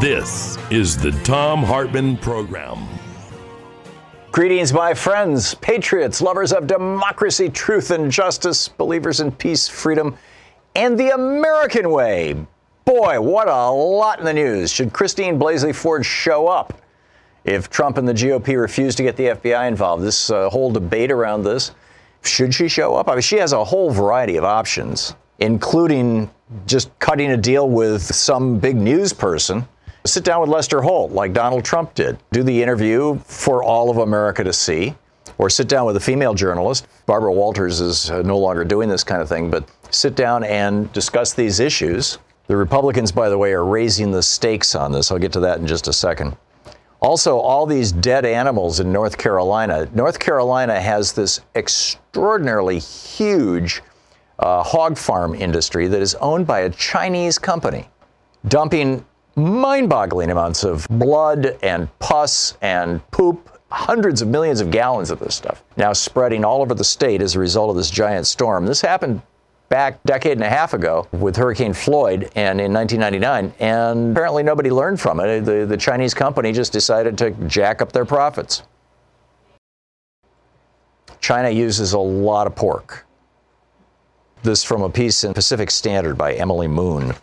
This is the Thom Hartmann Program. Greetings, my friends, patriots, lovers of democracy, truth, and justice, believers in peace, freedom, and the American way. Boy, what a lot in the news. Should Christine Blasey Ford show up if Trump and the GOP refuse to get the FBI involved? This uh, whole debate around this. Should she show up? I mean, she has a whole variety of options, including just cutting a deal with some big news person Sit down with Lester Holt like Donald Trump did. Do the interview for all of America to see. Or sit down with a female journalist. Barbara Walters is uh, no longer doing this kind of thing, but sit down and discuss these issues. The Republicans, by the way, are raising the stakes on this. I'll get to that in just a second. Also, all these dead animals in North Carolina. North Carolina has this extraordinarily huge uh, hog farm industry that is owned by a Chinese company, dumping mind boggling amounts of blood and pus and poop. Hundreds of millions of gallons of this stuff now spreading all over the state as a result of this giant storm. This happened back decade and a half ago with Hurricane Floyd and in 1999, and apparently nobody learned from it. The, the Chinese company just decided to jack up their profits. China uses a lot of pork. This from a piece in Pacific Standard by Emily Moon.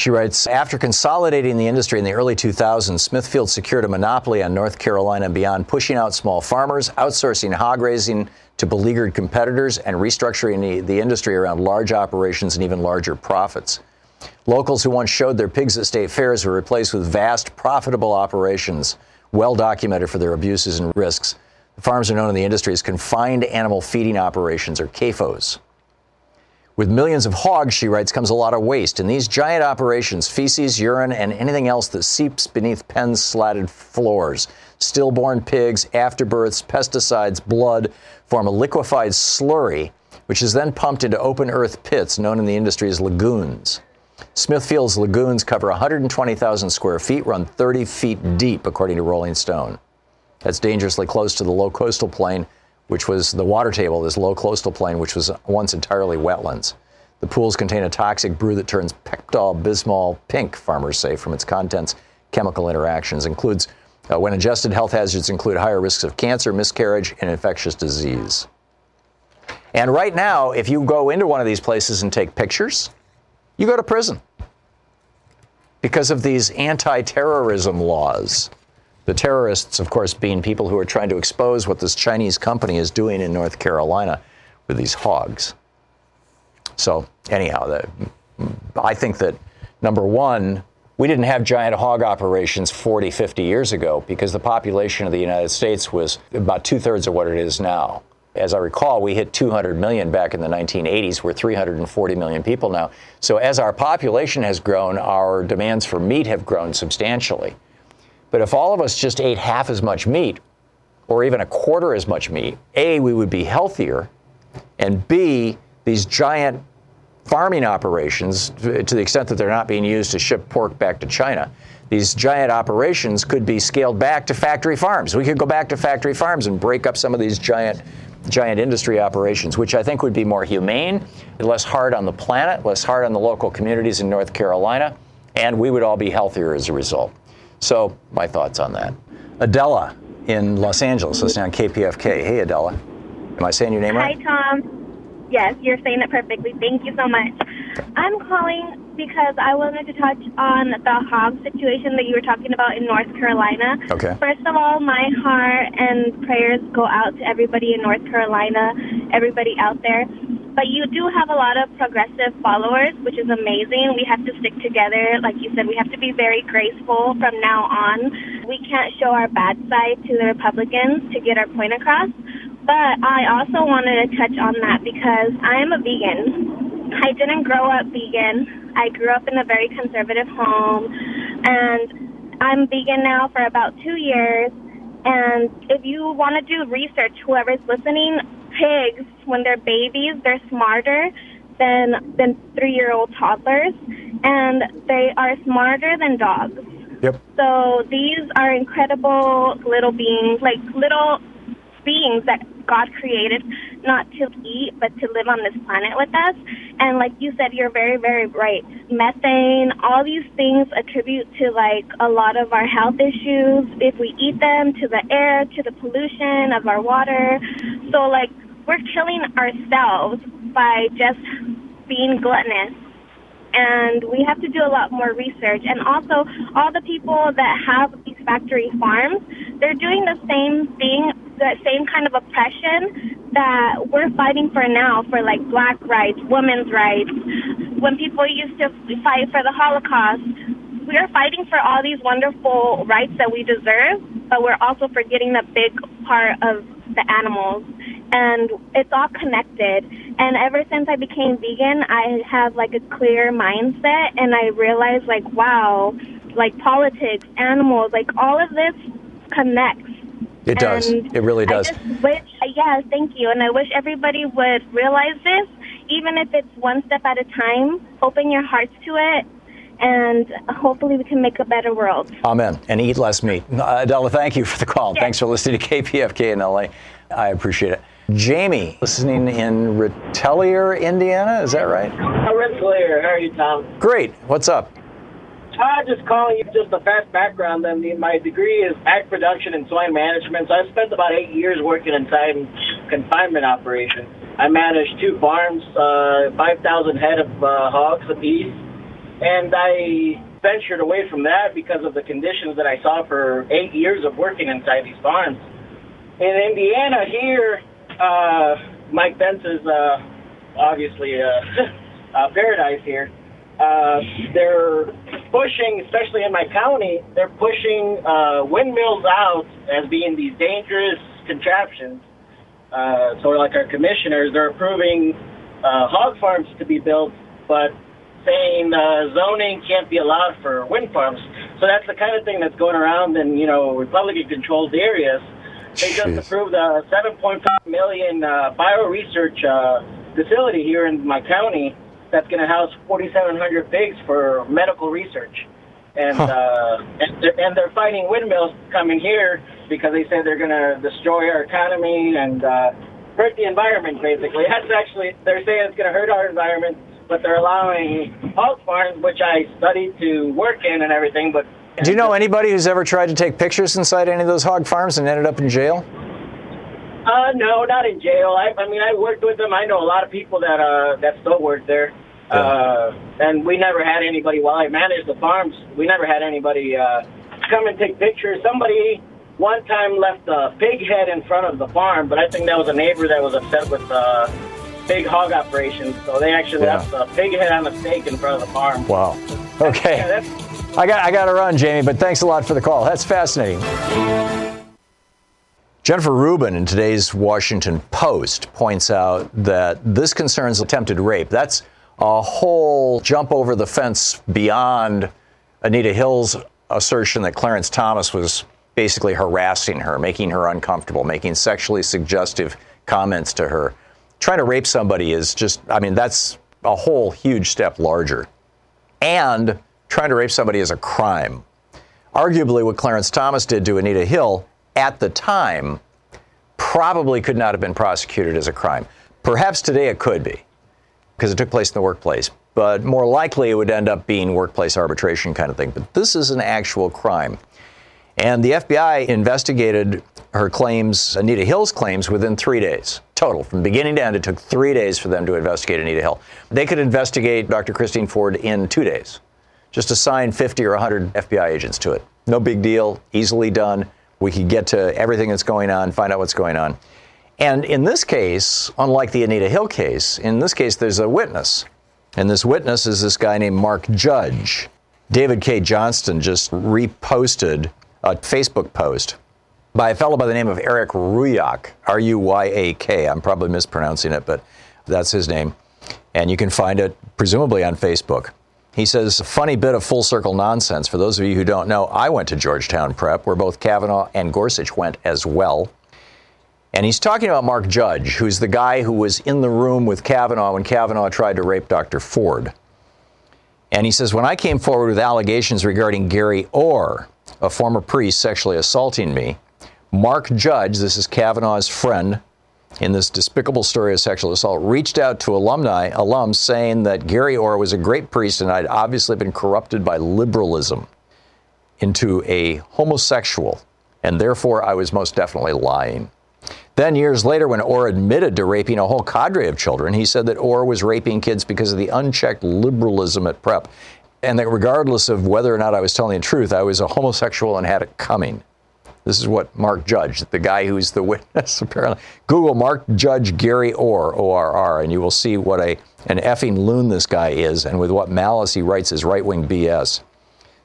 She writes After consolidating the industry in the early 2000s, Smithfield secured a monopoly on North Carolina and beyond, pushing out small farmers, outsourcing hog raising to beleaguered competitors, and restructuring the, the industry around large operations and even larger profits. Locals who once showed their pigs at state fairs were replaced with vast, profitable operations, well documented for their abuses and risks. The farms are known in the industry as confined animal feeding operations, or CAFOs. With millions of hogs, she writes, comes a lot of waste. In these giant operations, feces, urine, and anything else that seeps beneath pens slatted floors. Stillborn pigs, afterbirths, pesticides, blood form a liquefied slurry, which is then pumped into open earth pits known in the industry as lagoons. Smithfield's lagoons cover 120,000 square feet, run 30 feet deep, according to Rolling Stone. That's dangerously close to the low coastal plain which was the water table, this low coastal plain, which was once entirely wetlands. The pools contain a toxic brew that turns Pepto Bismol pink, farmers say, from its contents. Chemical interactions includes, uh, when ingested, health hazards include higher risks of cancer, miscarriage, and infectious disease. And right now, if you go into one of these places and take pictures, you go to prison because of these anti terrorism laws. The terrorists, of course, being people who are trying to expose what this Chinese company is doing in North Carolina with these hogs. So, anyhow, the, I think that number one, we didn't have giant hog operations 40, 50 years ago because the population of the United States was about two thirds of what it is now. As I recall, we hit 200 million back in the 1980s. We're 340 million people now. So, as our population has grown, our demands for meat have grown substantially. But if all of us just ate half as much meat, or even a quarter as much meat, A, we would be healthier, and B, these giant farming operations, to the extent that they're not being used to ship pork back to China, these giant operations could be scaled back to factory farms. We could go back to factory farms and break up some of these giant giant industry operations, which I think would be more humane, less hard on the planet, less hard on the local communities in North Carolina, and we would all be healthier as a result. So, my thoughts on that. Adela in Los Angeles, listening on KPFK. Hey, Adela. Am I saying your name Hi, right? Hi, Thom. Yes, you're saying it perfectly. Thank you so much. I'm calling because I wanted to touch on the hog situation that you were talking about in North Carolina. Okay. First of all, my heart and prayers go out to everybody in North Carolina, everybody out there. But you do have a lot of progressive followers, which is amazing. We have to stick together. Like you said, we have to be very graceful from now on. We can't show our bad side to the Republicans to get our point across. But I also wanted to touch on that because I am a vegan. I didn't grow up vegan. I grew up in a very conservative home, and I'm vegan now for about two years. And if you want to do research, whoever's listening, pigs, when they're babies, they're smarter than than three-year-old toddlers, and they are smarter than dogs. Yep. So these are incredible little beings, like little beings that God created not to eat, but to live on this planet with us. And like you said, you're very, very right. Methane, all these things attribute to like a lot of our health issues if we eat them, to the air, to the pollution of our water. So like we're killing ourselves by just being gluttonous and we have to do a lot more research. And also, all the people that have these factory farms, they're doing the same thing, the same kind of oppression that we're fighting for now for like black rights, women's rights. When people used to fight for the Holocaust, we're fighting for all these wonderful rights that we deserve, but we're also forgetting the big part of the animals and it's all connected. And ever since I became vegan, I have like a clear mindset, and I realize like, wow, like politics, animals, like all of this connects. It does. It really does. I just wish, yeah, thank you. And I wish everybody would realize this, even if it's one step at a time. Open your hearts to it, and hopefully we can make a better world. Amen. And eat less meat. Uh, Adela, thank you for the call. Yes. Thanks for listening to KPFK in LA. I appreciate it. Jamie, listening in Retelier, Indiana. Is that right? Uh, Rensselaer, how are you, Thom? Great. What's up? Uh, just calling you just a fast background. I mean, my degree is ag production and swine management. So I spent about eight years working inside confinement operations. I managed two farms, uh, 5,000 head of uh, hogs apiece, and I ventured away from that because of the conditions that I saw for eight years of working inside these farms. In Indiana, here, uh, Mike Pence is uh, obviously a, a paradise here. Uh, they're pushing, especially in my county, they're pushing uh, windmills out as being these dangerous contraptions. Uh, so, like our commissioners, they're approving uh, hog farms to be built, but saying uh, zoning can't be allowed for wind farms. So that's the kind of thing that's going around in you know Republican-controlled areas. They just Jeez. approved a 7.5 million uh, bioresearch uh, facility here in my county that's going to house 4,700 pigs for medical research. And, uh, and, they're, and they're fighting windmills coming here because they say they're going to destroy our economy and uh, hurt the environment, basically. That's actually, they're saying it's going to hurt our environment, but they're allowing hog farms, which I studied to work in and everything, but Do you know anybody who's ever tried to take pictures inside any of those hog farms and ended up in jail? Uh, no, not in jail. I, I mean, I worked with them. I know a lot of people that uh that still work there. Uh, and we never had anybody while I managed the farms. We never had anybody uh, come and take pictures. Somebody one time left a pig head in front of the farm, but I think that was a neighbor that was upset with uh, big hog operations. So they actually Yeah. left a pig head on a stake in front of the farm. Wow. Okay. that's, I got I got to run, Jamie, but thanks a lot for the call. That's fascinating. Jennifer Rubin in today's Washington Post points out that this concerns attempted rape. That's a whole jump over the fence beyond Anita Hill's assertion that Clarence Thomas was basically harassing her, making her uncomfortable, making sexually suggestive comments to her. Trying to rape somebody is just, I mean, that's a whole huge step larger and trying to rape somebody is a crime. Arguably, what Clarence Thomas did to Anita Hill at the time probably could not have been prosecuted as a crime. Perhaps today it could be, because it took place in the workplace. But more likely, it would end up being workplace arbitration kind of thing. But this is an actual crime. And the FBI investigated her claims, Anita Hill's claims, within three days total. From beginning to end, it took three days for them to investigate Anita Hill. They could investigate Dr. Christine Ford in two days. Just assign 50 or 100 FBI agents to it. No big deal, easily done. We could get to everything that's going on, find out what's going on. And in this case, unlike the Anita Hill case, in this case, there's a witness. And this witness is this guy named Mark Judge. David Cay Johnston just reposted a Facebook post by a fellow by the name of Eric Ruyak, R U Y A K. I'm probably mispronouncing it, but that's his name. And you can find it presumably on Facebook. He says, funny bit of full circle nonsense. For those of you who don't know, I went to Georgetown Prep, where both Kavanaugh and Gorsuch went as well. And he's talking about Mark Judge, who's the guy who was in the room with Kavanaugh when Kavanaugh tried to rape Dr. Ford. And he says, When I came forward with allegations regarding Gary Orr, a former priest, sexually assaulting me, Mark Judge, this is Kavanaugh's friend in this despicable story of sexual assault, reached out to alumni, alums, saying that Gary Orr was a great priest and I'd obviously been corrupted by liberalism into a homosexual, and therefore I was most definitely lying. Then, years later, when Orr admitted to raping a whole cadre of children, he said that Orr was raping kids because of the unchecked liberalism at prep, and that regardless of whether or not I was telling the truth, I was a homosexual and had it coming. This is what Mark Judge, the guy who's the witness, apparently. Google Mark Judge Gary Orr, O R R, and you will see what a, an effing loon this guy is and with what malice he writes his right wing BS.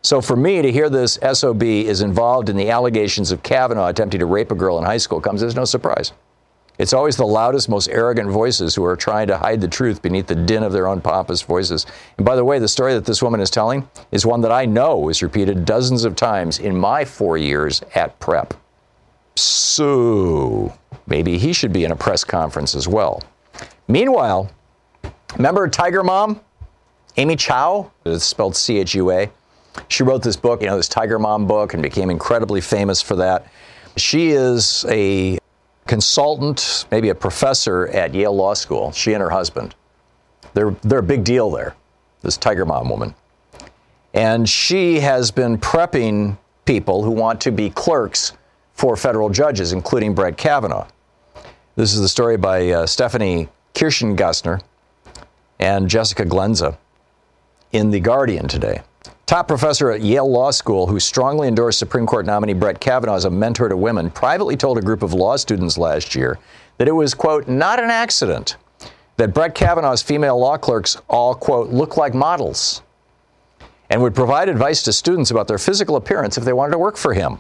So for me to hear this SOB is involved in the allegations of Kavanaugh attempting to rape a girl in high school comes as no surprise. It's always the loudest, most arrogant voices who are trying to hide the truth beneath the din of their own pompous voices. And by the way, the story that this woman is telling is one that I know was repeated dozens of times in my four years at prep. So maybe he should be in a press conference as well. Meanwhile, remember Tiger Mom? Amy Chow? It's spelled C H U A. She wrote this book, you know, this Tiger Mom book, and became incredibly famous for that. She is a consultant, maybe a professor at Yale Law School, she and her husband. They're, they're a big deal there, this Tiger Mom woman. And she has been prepping people who want to be clerks for federal judges, including Brett Kavanaugh. This is the story by uh, Stephanie Kirchgaessner and Jessica Glenza in The Guardian today. Top professor at Yale Law School, who strongly endorsed Supreme Court nominee Brett Kavanaugh as a mentor to women, privately told a group of law students last year that it was, quote, not an accident that Brett Kavanaugh's female law clerks all, quote, look like models and would provide advice to students about their physical appearance if they wanted to work for him.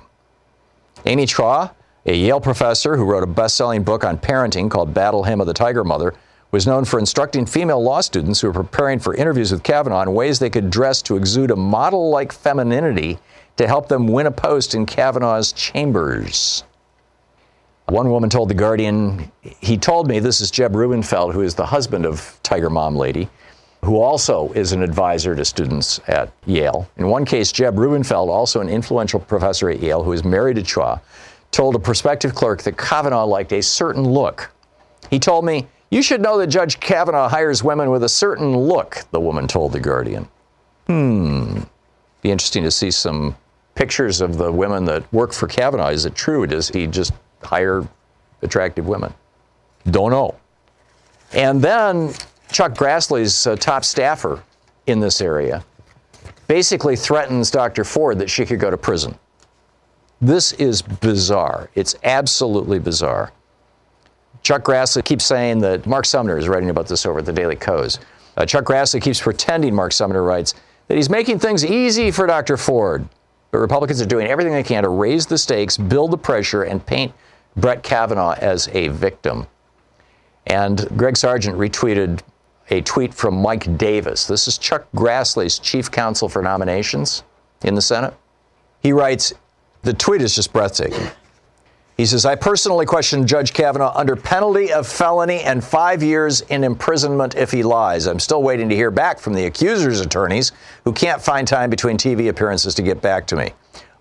Amy Chua, a Yale professor who wrote a best selling book on parenting called Battle Hymn of the Tiger Mother, was known for instructing female law students who were preparing for interviews with Kavanaugh in ways they could dress to exude a model like femininity to help them win a post in Kavanaugh's chambers. One woman told The Guardian, he told me, this is Jed Rubenfeld, who is the husband of Tiger Mom Lady, who also is an advisor to students at Yale. In one case, Jed Rubenfeld, also an influential professor at Yale who is married to Chua, told a prospective clerk that Kavanaugh liked a certain look. He told me, you should know that Judge Kavanaugh hires women with a certain look, the woman told The Guardian. Hmm. Be interesting to see some pictures of the women that work for Kavanaugh. Is it true? Does he just hire attractive women? Don't know. And then Chuck Grassley's uh, top staffer in this area basically threatens Dr. Ford that she could go to prison. This is bizarre. It's absolutely bizarre. Chuck Grassley keeps saying that Mark Sumner is writing about this over at the Daily Kos. Uh, Chuck Grassley keeps pretending, Mark Sumner writes, that he's making things easy for Dr. Ford. But Republicans are doing everything they can to raise the stakes, build the pressure, and paint Brett Kavanaugh as a victim. And Greg Sargent retweeted a tweet from Mike Davis. This is Chuck Grassley's chief counsel for nominations in the Senate. He writes, the tweet is just breathtaking. He says, I personally question Judge Kavanaugh under penalty of felony and five years in imprisonment if he lies. I'm still waiting to hear back from the accuser's attorneys who can't find time between TV appearances to get back to me.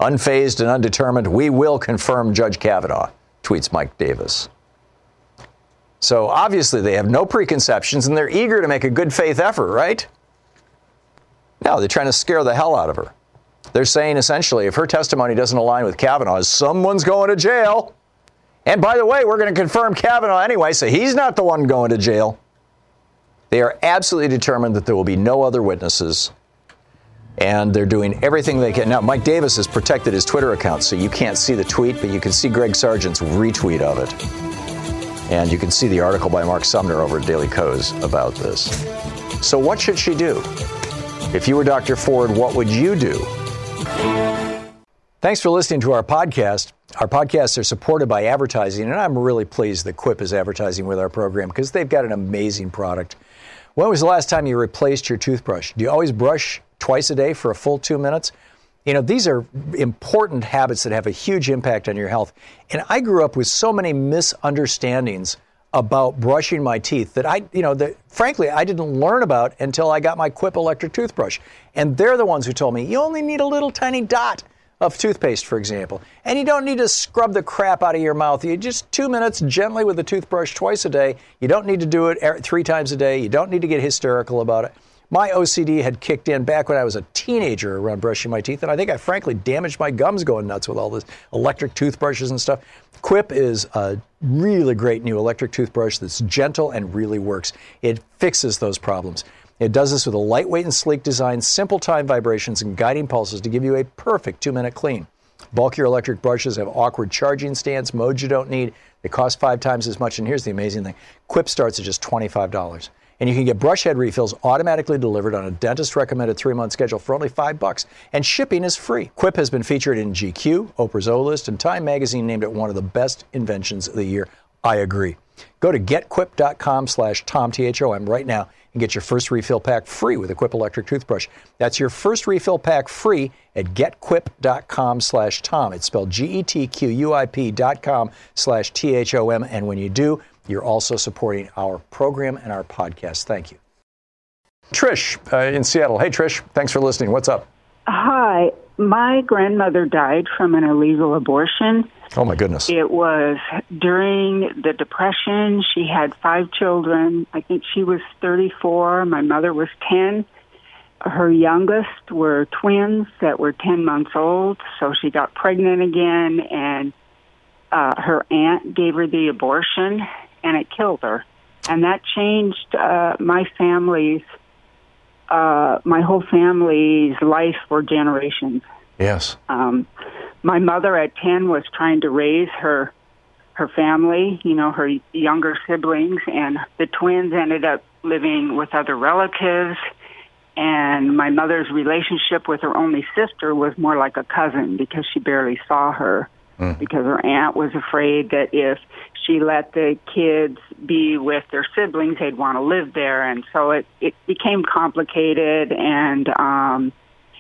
Unfazed and undetermined, we will confirm Judge Kavanaugh, tweets Mike Davis. So obviously they have no preconceptions and they're eager to make a good faith effort, right? No, they're trying to scare the hell out of her. They're saying essentially if her testimony doesn't align with Kavanaugh's, someone's going to jail. And by the way, we're going to confirm Kavanaugh anyway, so he's not the one going to jail. They are absolutely determined that there will be no other witnesses. And they're doing everything they can. Now, Mike Davis has protected his Twitter account, so you can't see the tweet, but you can see Greg Sargent's retweet of it. And you can see the article by Mark Sumner over at Daily Kos about this. So, what should she do? If you were Dr. Ford, what would you do? Thanks for listening to our podcast. Our podcasts are supported by advertising, and I'm really pleased that Quip is advertising with our program because they've got an amazing product. When was the last time you replaced your toothbrush? Do you always brush twice a day for a full two minutes? You know, these are important habits that have a huge impact on your health. And I grew up with so many misunderstandings about brushing my teeth that I, you know, that frankly I didn't learn about until I got my Quip electric toothbrush. And they're the ones who told me you only need a little tiny dot of toothpaste, for example. And you don't need to scrub the crap out of your mouth. You just two minutes gently with the toothbrush twice a day. You don't need to do it er, three times a day. You don't need to get hysterical about it. My OCD had kicked in back when I was a teenager around brushing my teeth, and I think I frankly damaged my gums going nuts with all this electric toothbrushes and stuff. Quip is a really great new electric toothbrush that's gentle and really works. It fixes those problems. It does this with a lightweight and sleek design, simple time vibrations, and guiding pulses to give you a perfect two minute clean. Bulkier electric brushes have awkward charging stands, modes you don't need. They cost five times as much, and here's the amazing thing Quip starts at just $25. And you can get brush head refills automatically delivered on a dentist recommended three month schedule for only five bucks. And shipping is free. Quip has been featured in GQ, Oprah's O List, and Time Magazine named it one of the best inventions of the year. I agree. Go to getquip.com slash Tom, T-H-O-M right now and get your first refill pack free with a Quip electric toothbrush. That's your first refill pack free at getquip.com slash Tom. It's spelled G-E-T-Q-U-I-P dot com slash T-H-O-M. And when you do, you're also supporting our program and our podcast. Thank you. Trish uh, in Seattle. Hey, Trish. Thanks for listening. What's up? Hi. My grandmother died from an illegal abortion. Oh, my goodness. It was during the Depression. She had five children. I think she was 34. My mother was 10. Her youngest were twins that were 10 months old. So she got pregnant again, and uh, her aunt gave her the abortion, and it killed her. And that changed uh, my family's uh, my whole family's life for generations. Yes. Um, my mother at 10 was trying to raise her her family, you know, her younger siblings, and the twins ended up living with other relatives. And my mother's relationship with her only sister was more like a cousin because she barely saw her. Mm. Because her aunt was afraid that if she let the kids be with their siblings, they'd want to live there. And so it, it became complicated and um,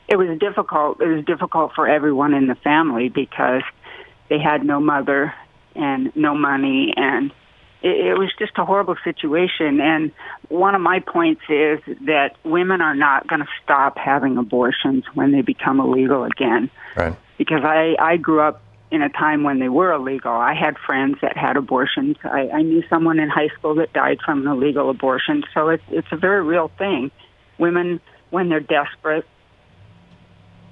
it was difficult. It was difficult for everyone in the family because they had no mother and no money and it, it was just a horrible situation. And one of my points is that women are not going to stop having abortions when they become illegal again. Right. Because I, I grew up in a time when they were illegal. I had friends that had abortions. I, I knew someone in high school that died from an illegal abortion. So it's it's a very real thing. Women, when they're desperate,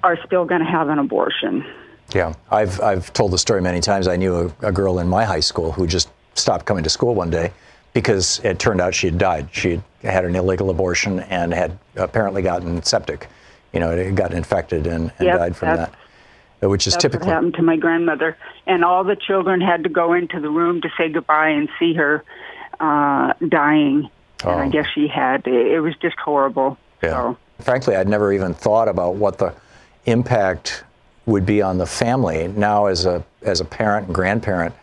are still going to have an abortion. Yeah, I've I've told the story many times. I knew a, a girl in my high school who just stopped coming to school one day because it turned out she had died. She had had an illegal abortion and had apparently gotten septic. You know, it gotten infected and, and yep, died from that which is That's typical. what happened to my grandmother, and all the children had to go into the room to say goodbye and see her uh, dying. Oh. And I oh. guess she had. It was just horrible. Yeah. So. Frankly, I'd never even thought about what the impact would be on the family. Now, as a as a parent and grandparent,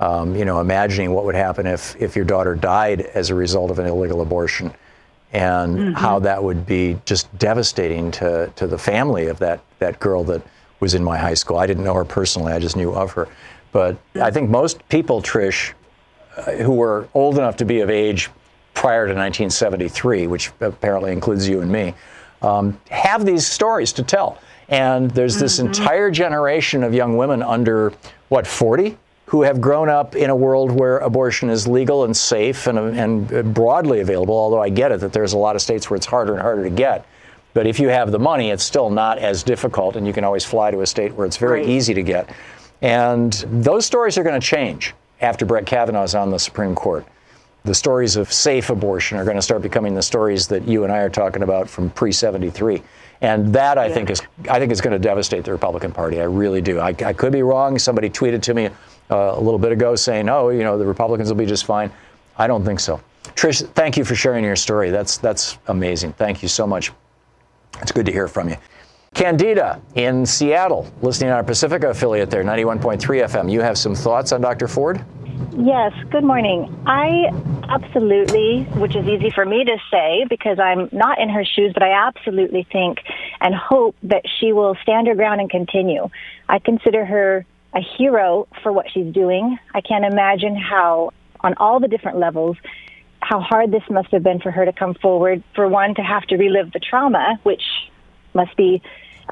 um, you know, imagining what would happen if if your daughter died as a result of an illegal abortion, and mm-hmm. how that would be just devastating to to the family of that that girl that was in my high school. I didn't know her personally, I just knew of her. But I think most people, Trish, uh, who were old enough to be of age prior to 1973, which apparently includes you and me, um, have these stories to tell. And there's this mm-hmm. entire generation of young women under, what, 40? Who have grown up in a world where abortion is legal and safe and, and broadly available, although I get it that there's a lot of states where it's harder and harder to get. But if you have the money, it's still not as difficult, and you can always fly to a state where it's very Right. easy to get. And those stories are going to change after Brett Kavanaugh's on the Supreme Court. The stories of safe abortion are going to start becoming the stories that you and I are talking about from pre 73. And that I think is I think is going to devastate the Republican Party. I really do. I, I could be wrong. Somebody tweeted to me uh, a little bit ago saying, "Oh, you know, the Republicans will be just fine." I don't think so. Trish, thank you for sharing your story. That's that's amazing. Thank you so much. It's good to hear from you. Candida in Seattle, listening on our Pacifica affiliate there, 91.3 FM. You have some thoughts on Dr. Ford? Yes, good morning. I absolutely, which is easy for me to say because I'm not in her shoes, but I absolutely think and hope that she will stand her ground and continue. I consider her a hero for what she's doing. I can't imagine how, on all the different levels, how hard this must have been for her to come forward. For one, to have to relive the trauma, which must be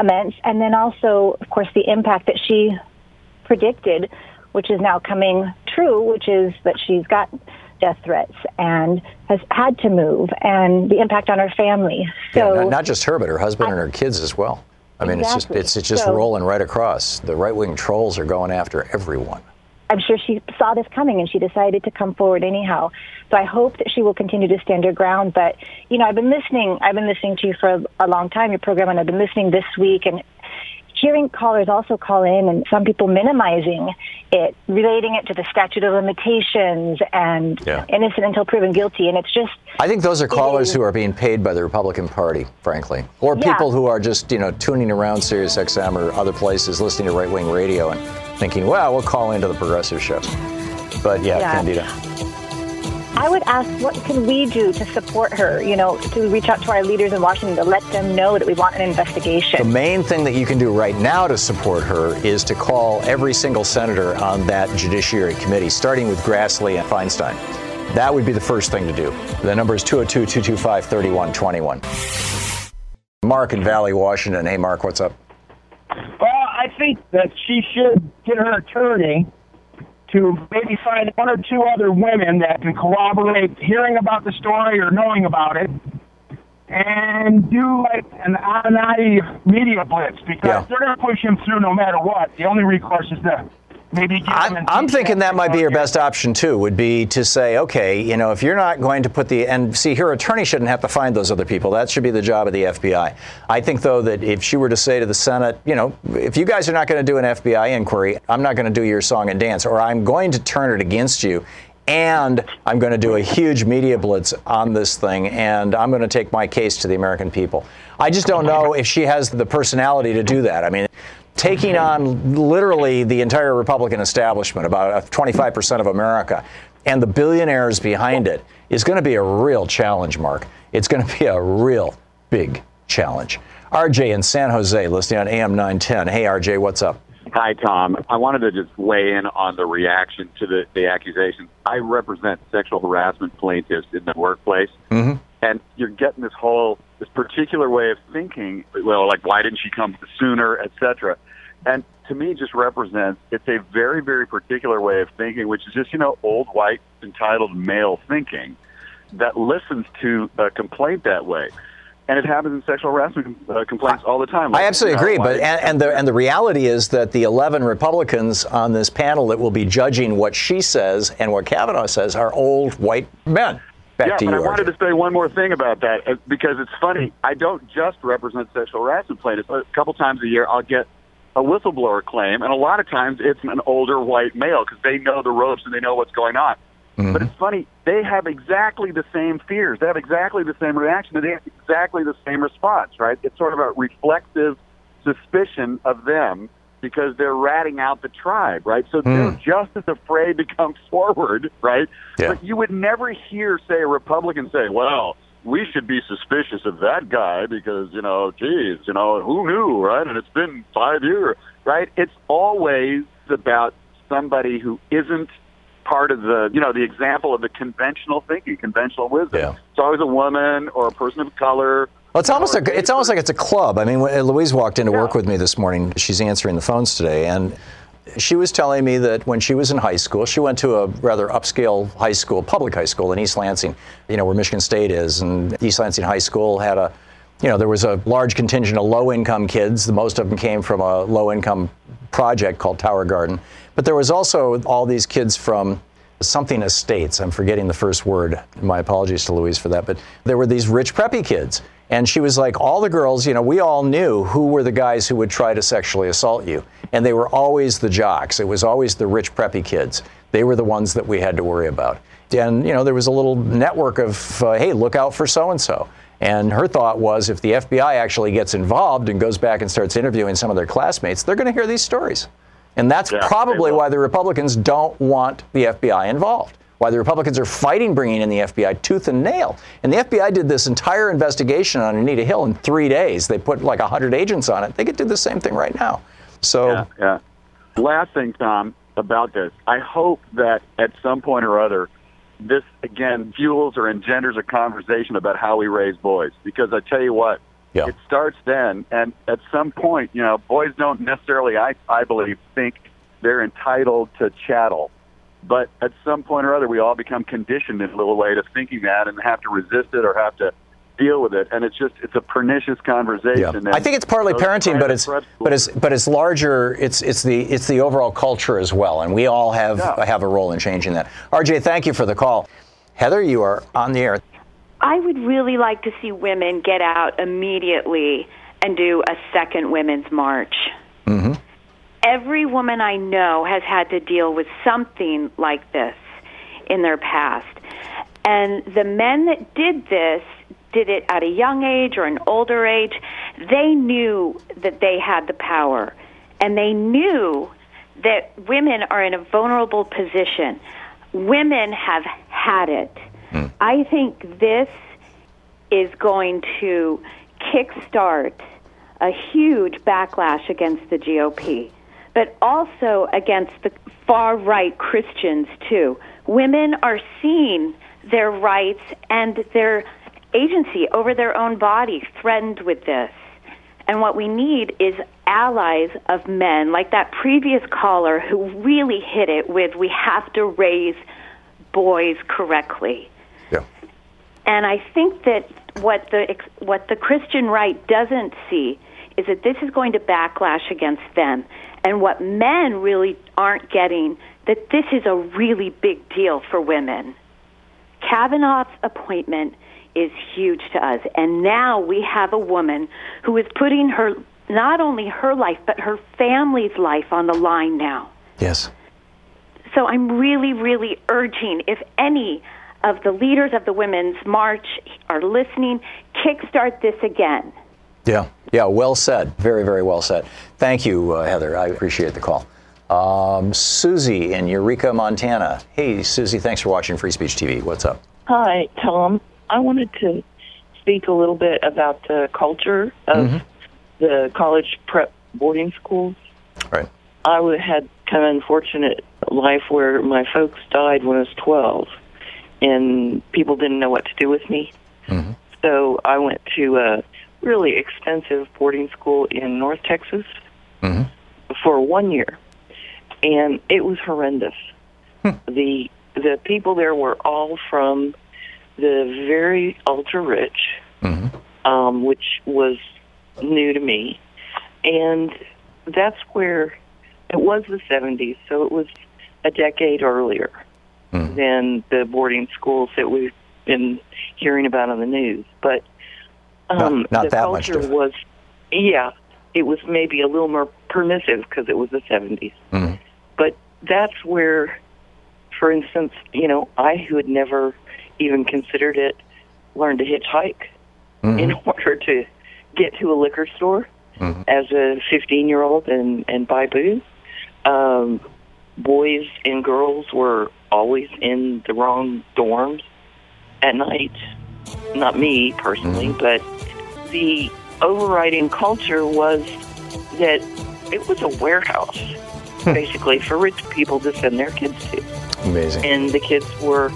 immense, and then also, of course, the impact that she predicted, which is now coming true, which is that she's got death threats and has had to move, and the impact on her family. So, yeah, not, not just her, but her husband and her kids as well. I mean, Exactly. it's just it's, it's just So- rolling right across. The right wing trolls are going after everyone. I'm sure she saw this coming and she decided to come forward anyhow. So I hope that she will continue to stand her ground. But you know, I've been listening. I've been listening to you for a, a long time, your program, and I've been listening this week and hearing callers also call in and some people minimizing it, relating it to the statute of limitations and Yeah. innocent until proven guilty. And it's just I think those are callers is- who are being paid by the Republican Party, frankly, or Yeah. people who are just you know tuning around Sirius XM or other places, listening to right wing radio and thinking, well, we'll call into the progressive show. But yeah, Yeah. Candida. I would ask, what can we do to support her? You know, to reach out to our leaders in Washington to let them know that we want an investigation. The main thing that you can do right now to support her is to call every single senator on that Judiciary Committee, starting with Grassley and Feinstein. That would be the first thing to do. The number is 202 225 3121. Mark in Valley, Washington. Hey, Mark, what's up? Think that she should get her attorney to maybe find one or two other women that can corroborate hearing about the story or knowing about it and do like an Avenatti media blitz because Yeah. they're going to push him through no matter what. The only recourse is to maybe I'm, I'm thinking that might be your best option too. Would be to say, okay, you know, if you're not going to put the and see, her attorney shouldn't have to find those other people. That should be the job of the FBI. I think though that if she were to say to the Senate, you know, if you guys are not going to do an FBI inquiry, I'm not going to do your song and dance, or I'm going to turn it against you. And I'm going to do a huge media blitz on this thing, and I'm going to take my case to the American people. I just don't know if she has the personality to do that. I mean, taking on literally the entire Republican establishment, about 25% of America, and the billionaires behind it is going to be a real challenge, Mark. It's going to be a real big challenge. RJ in San Jose, listening on AM 910. Hey, RJ, what's up? Hi, Thom. I wanted to just weigh in on the reaction to the, the accusations. I represent sexual harassment plaintiffs in the workplace, Mm-hmm. and you're getting this whole this particular way of thinking. Well, like why didn't she come sooner, etc. And to me, just represents it's a very very particular way of thinking, which is just you know old white entitled male thinking that listens to a complaint that way. And it happens in sexual harassment uh, complaints all the time. I absolutely agree, but and, and the and the reality is that the 11 Republicans on this panel that will be judging what she says and what Kavanaugh says are old white men. Back yeah, to but you, I wanted to say one more thing about that uh, because it's funny. I don't just represent sexual harassment plaintiffs. A couple times a year, I'll get a whistleblower claim, and a lot of times it's an older white male because they know the ropes and they know what's going on. Mm-hmm. But it's funny; they have exactly the same fears. They have exactly the same reaction. and They have exactly the same response. Right? It's sort of a reflective suspicion of them because they're ratting out the tribe, right? So they're hmm. just as afraid to come forward, right? Yeah. But you would never hear, say, a Republican say, well, we should be suspicious of that guy because, you know, geez, you know, who knew, right? And it's been five years, right? It's always about somebody who isn't part of the, you know, the example of the conventional thinking, conventional wisdom. Yeah. It's always a woman or a person of color. Well, it's almost like it's almost like it's a club. I mean, when uh, Louise walked into work with me this morning. She's answering the phones today, and she was telling me that when she was in high school, she went to a rather upscale high school, public high school in East Lansing, you know, where Michigan State is, and East Lansing High School had a you know, there was a large contingent of low income kids. The most of them came from a low income project called Tower Garden. But there was also all these kids from something estates. I'm forgetting the first word. My apologies to Louise for that. But there were these rich preppy kids. And she was like, all the girls, you know, we all knew who were the guys who would try to sexually assault you. And they were always the jocks. It was always the rich preppy kids. They were the ones that we had to worry about. And, you know, there was a little network of, uh, hey, look out for so and so. And her thought was if the FBI actually gets involved and goes back and starts interviewing some of their classmates, they're going to hear these stories. And that's Yeah, probably why the Republicans don't want the FBI involved. Why the Republicans are fighting bringing in the FBI tooth and nail. And the FBI did this entire investigation on Anita Hill in three days. They put like 100 agents on it. They could do the same thing right now. So, Yeah, yeah. Last thing, Thom, about this. I hope that at some point or other, this again fuels or engenders a conversation about how we raise boys. Because I tell you what, Yeah. it starts then, and at some point, you know, boys don't necessarily, I, I believe, think they're entitled to chattel. But at some point or other, we all become conditioned in a little way to thinking that, and have to resist it or have to deal with it. And it's just, it's a pernicious conversation. Yeah. I think it's partly parenting, but it's but it's but it's larger. It's it's the it's the overall culture as well, and we all have Yeah. have a role in changing that. RJ, thank you for the call. Heather, you are on the air. I would really like to see women get out immediately and do a second women's march. Mm-hmm. Every woman I know has had to deal with something like this in their past. And the men that did this did it at a young age or an older age. They knew that they had the power. And they knew that women are in a vulnerable position. Women have had it. Mm. I think this is going to kickstart a huge backlash against the GOP, but also against the far right Christians, too. Women are seeing their rights and their agency over their own body threatened with this. And what we need is allies of men, like that previous caller who really hit it with we have to raise boys correctly. And I think that what the what the Christian right doesn't see is that this is going to backlash against them, and what men really aren't getting that this is a really big deal for women. Kavanaugh's appointment is huge to us, and now we have a woman who is putting her not only her life but her family's life on the line now. Yes. So I'm really, really urging if any of the leaders of the Women's March are listening, kickstart this again. Yeah. Yeah. Well said. Very, very well said. Thank you, uh, Heather. I appreciate the call. Um, Susie in Eureka, Montana. Hey, Susie. Thanks for watching Free Speech TV. What's up? Hi, Thom. I wanted to speak a little bit about the culture of Mm-hmm. the college prep boarding schools. Right. I had kind of unfortunate life where my folks died when I was 12, and people didn't know what to do with me. Mm-hmm. So I went to a really expensive boarding school in North Texas Mm-hmm. for one year, and it was horrendous. The the people there were all from the very ultra rich, um, which was new to me, and that's where it was the 70s, so it was a decade earlier than the boarding schools that we've been hearing about on the news. But um, Not- not the culture was, yeah, it was maybe a little more permissive because it was the 70s. Mhm. But that's where, for instance, you know, I who had never even considered it, learned to hitchhike in order to get to a liquor store as a 15 year old and, and buy booze. Um, boys and girls were always in the wrong dorms at night. Not me personally, but the overriding culture was that it was a warehouse, basically, for rich people to send their kids to. Amazing. And the kids were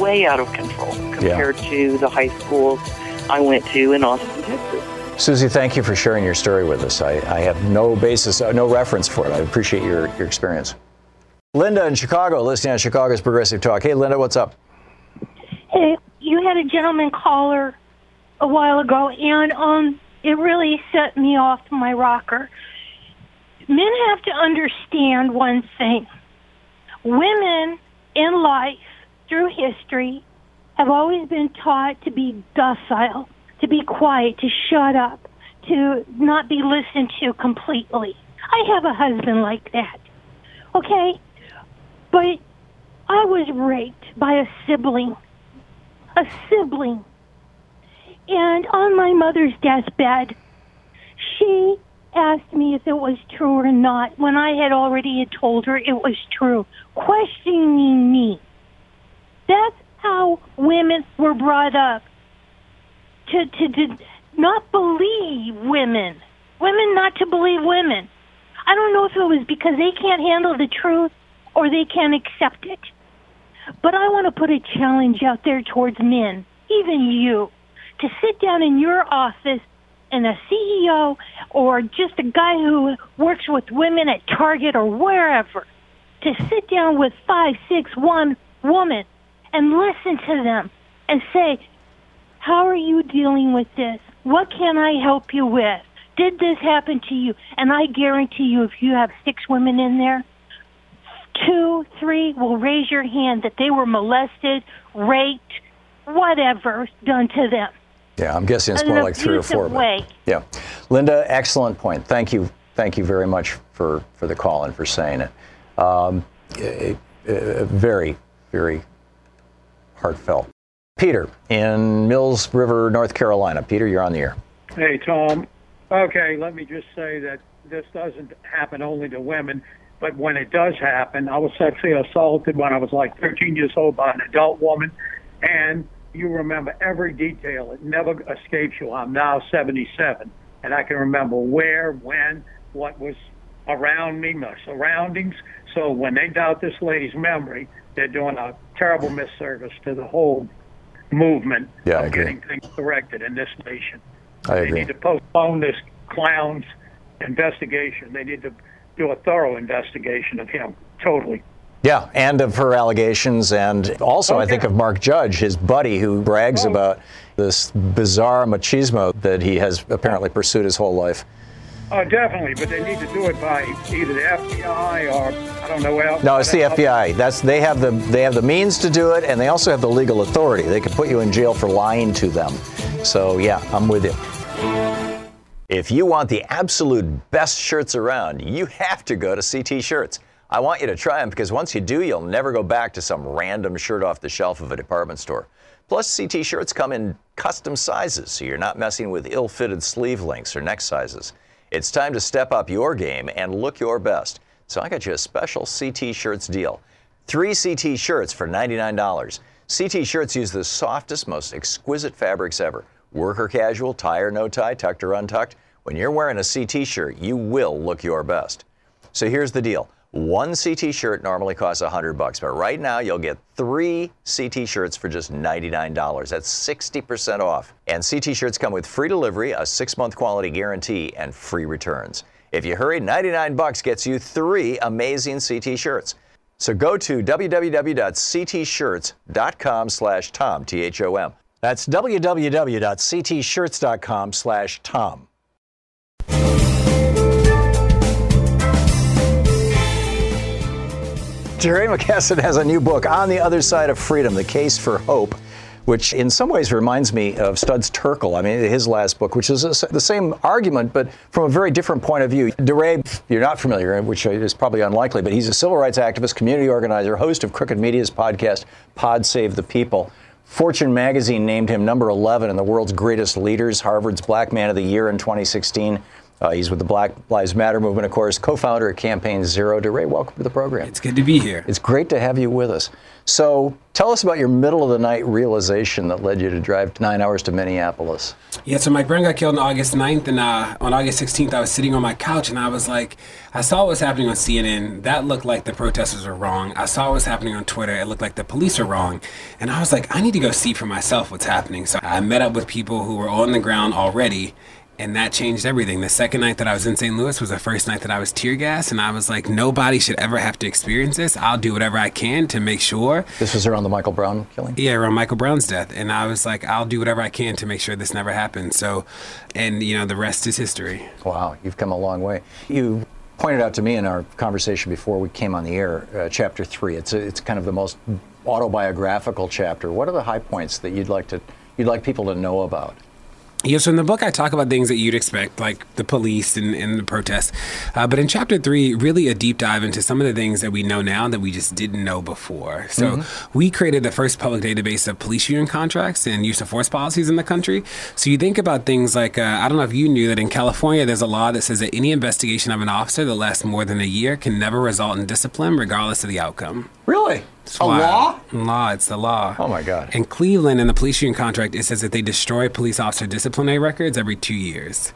way out of control compared to the high schools I went to in Austin, Texas. Susie, thank you for sharing your story with us. I, I have no basis, uh, no reference for it. I appreciate your, your experience. Linda in Chicago, listening on Chicago's Progressive Talk. Hey, Linda, what's up? Hey, you had a gentleman caller a while ago, and um, it really set me off my rocker. Men have to understand one thing: women in life, through history, have always been taught to be docile, to be quiet, to shut up, to not be listened to completely. I have a husband like that. Okay? But I was raped by a sibling. A sibling. And on my mother's deathbed, she asked me if it was true or not when I had already had told her it was true, questioning me. That's how women were brought up. To, to, to not believe women. Women not to believe women. I don't know if it was because they can't handle the truth or they can't accept it. But I want to put a challenge out there towards men, even you, to sit down in your office and a CEO or just a guy who works with women at Target or wherever, to sit down with five, six, one woman and listen to them and say, How are you dealing with this? What can I help you with? Did this happen to you? And I guarantee you, if you have six women in there, two, three will raise your hand that they were molested, raped, whatever done to them. Yeah, I'm guessing it's more like three or four. abusive but- way. Yeah, Linda, excellent point. Thank you, thank you very much for for the call and for saying it. Um, very, very heartfelt. Peter in Mills River, North Carolina. Peter, you're on the air. Hey, Thom. Okay, let me just say that this doesn't happen only to women, but when it does happen, I was sexually assaulted when I was like 13 years old by an adult woman, and you remember every detail. It never escapes you. I'm now 77, and I can remember where, when, what was around me, my surroundings. So when they doubt this lady's memory, they're doing a terrible misservice to the whole movement Yeah, of getting things corrected in this nation. I They agree. need to postpone this clown's investigation. They need to do a thorough investigation of him. Totally. Yeah, and of her allegations, and also oh, I think of Mark Judge, his buddy, who brags oh. about this bizarre machismo that he has apparently pursued his whole life. Oh, definitely, but they need to do it by either the FBI or I don't know else. No, it's the uh, FBI. That's they have the they have the means to do it, and they also have the legal authority. They can put you in jail for lying to them. So yeah, I'm with you. If you want the absolute best shirts around, you have to go to CT Shirts. I want you to try them because once you do, you'll never go back to some random shirt off the shelf of a department store. Plus, CT shirts come in custom sizes, so you're not messing with ill fitted sleeve lengths or neck sizes. It's time to step up your game and look your best. So I got you a special CT Shirts deal. Three CT shirts for $99. CT shirts use the softest, most exquisite fabrics ever. Worker casual, tie or no tie, tucked or untucked. When you're wearing a CT shirt, you will look your best. So here's the deal. One CT shirt normally costs 100 bucks, but right now you'll get three CT shirts for just $99. That's 60% off. And CT shirts come with free delivery, a six-month quality guarantee, and free returns. If you hurry, 99 bucks gets you three amazing CT shirts. So go to www.ctshirts.com slash Thom, T-H-O-M. That's www.ctshirts.com slash Thom. DeRay McKesson has a new book, On the Other Side of Freedom, The Case for Hope, which in some ways reminds me of Studs Terkel, I mean, his last book, which is the same argument, but from a very different point of view. DeRay, you're not familiar, which is probably unlikely, but he's a civil rights activist, community organizer, host of Crooked Media's podcast, Pod Save the People. Fortune magazine named him number 11 in the world's greatest leaders, Harvard's Black Man of the Year in 2016. Uh, he's with the Black Lives Matter movement, of course, co founder of Campaign Zero. DeRay, welcome to the program. It's good to be here. It's great to have you with us. So tell us about your middle of the night realization that led you to drive nine hours to Minneapolis. Yeah, so my brother got killed on August 9th, and uh, on August 16th, I was sitting on my couch and I was like, I saw what was happening on CNN. That looked like the protesters were wrong. I saw what was happening on Twitter. It looked like the police are wrong. And I was like, I need to go see for myself what's happening. So I met up with people who were on the ground already. And that changed everything. The second night that I was in St. Louis was the first night that I was tear gassed, and I was like, nobody should ever have to experience this. I'll do whatever I can to make sure. This was around the Michael Brown killing? Yeah, around Michael Brown's death. And I was like, I'll do whatever I can to make sure this never happens. So, and, you know, the rest is history. Wow, you've come a long way. You pointed out to me in our conversation before we came on the air, uh, chapter three. It's, a, it's kind of the most autobiographical chapter. What are the high points that you'd like to you'd like people to know about? Yeah, so in the book, I talk about things that you'd expect, like the police and, and the protests. Uh, but in chapter three, really a deep dive into some of the things that we know now that we just didn't know before. So Mm-hmm. we created the first public database of police union contracts and use of force policies in the country. So you think about things like, uh, I don't know if you knew that in California, there's a law that says that any investigation of an officer that lasts more than a year can never result in discipline, regardless of the outcome. Really? It's A law? Law. It's the law. Oh my God. In Cleveland, in the police union contract, it says that they destroy police officer disciplinary records every two years.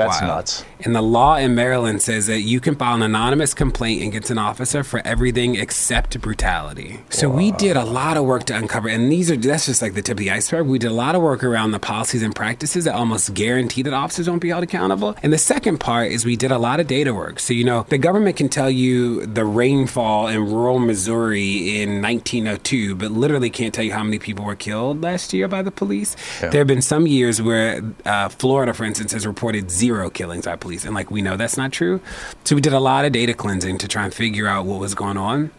That's Wow. nuts. And the law in Maryland says that you can file an anonymous complaint against an officer for everything except brutality. So we did a lot of work to uncover, and these are that's just like the tip of the iceberg. We did a lot of work around the policies and practices that almost guarantee that officers won't be held accountable. And the second part is we did a lot of data work. So you know, the government can tell you the rainfall in rural Missouri in 1902, but literally can't tell you how many people were killed last year by the police. Yeah. There have been some years where uh, Florida, for instance, has reported zero killings by police, and like we know that's not true. So we did a lot of data cleansing to try and figure out what was going on.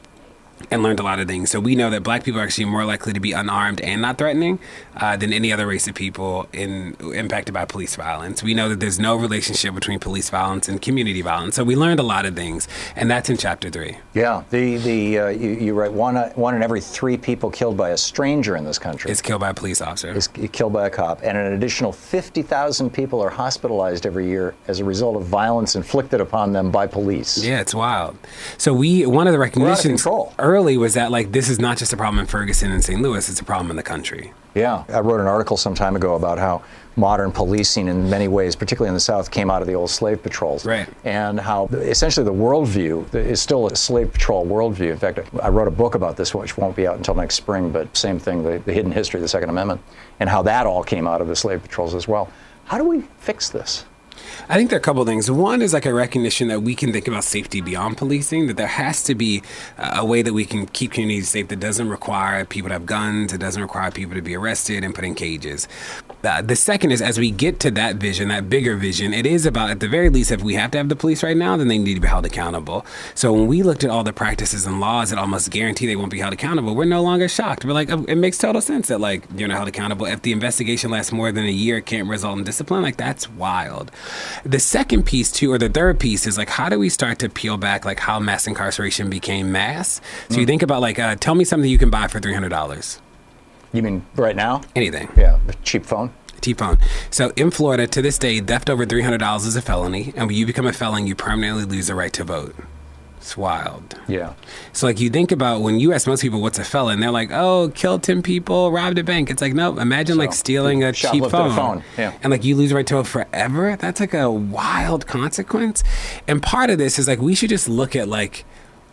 And learned a lot of things. So we know that black people are actually more likely to be unarmed and not threatening uh, than any other race of people in impacted by police violence. We know that there's no relationship between police violence and community violence. So we learned a lot of things, and that's in chapter three. Yeah, the the uh, you, you write one uh, one in every three people killed by a stranger in this country is killed by a police officer. Is killed by a cop, and an additional fifty thousand people are hospitalized every year as a result of violence inflicted upon them by police. Yeah, it's wild. So we one of the recognitions early was that like this is not just a problem in Ferguson and St. Louis; it's a problem in the country. Yeah, I wrote an article some time ago about how modern policing, in many ways, particularly in the South, came out of the old slave patrols. Right. And how essentially the worldview is still a slave patrol worldview. In fact, I wrote a book about this, which won't be out until next spring, but same thing the, the hidden history of the Second Amendment, and how that all came out of the slave patrols as well. How do we fix this? I think there are a couple things. One is like a recognition that we can think about safety beyond policing, that there has to be uh, a way that we can keep communities safe that doesn't require people to have guns, it doesn't require people to be arrested and put in cages. Uh, the second is as we get to that vision, that bigger vision, it is about, at the very least, if we have to have the police right now, then they need to be held accountable. So when we looked at all the practices and laws that almost guarantee they won't be held accountable, we're no longer shocked. We're like, oh, it makes total sense that like you're not held accountable. If the investigation lasts more than a year, it can't result in discipline. Like that's wild. The second piece too, or the third piece is like, how do we start to peel back like how mass incarceration became mass? So you think about like, uh, tell me something you can buy for three hundred dollars. You mean right now? Anything. Yeah, a cheap phone. Cheap phone. So in Florida, to this day, theft over three hundred dollars is a felony, and when you become a felon, you permanently lose the right to vote. It's wild. Yeah. So like you think about when you ask most people what's a felon, they're like, oh, killed ten people, robbed a bank. It's like no, imagine like stealing a cheap phone, phone, yeah. and like you lose the right to vote forever. That's like a wild consequence. And part of this is like we should just look at like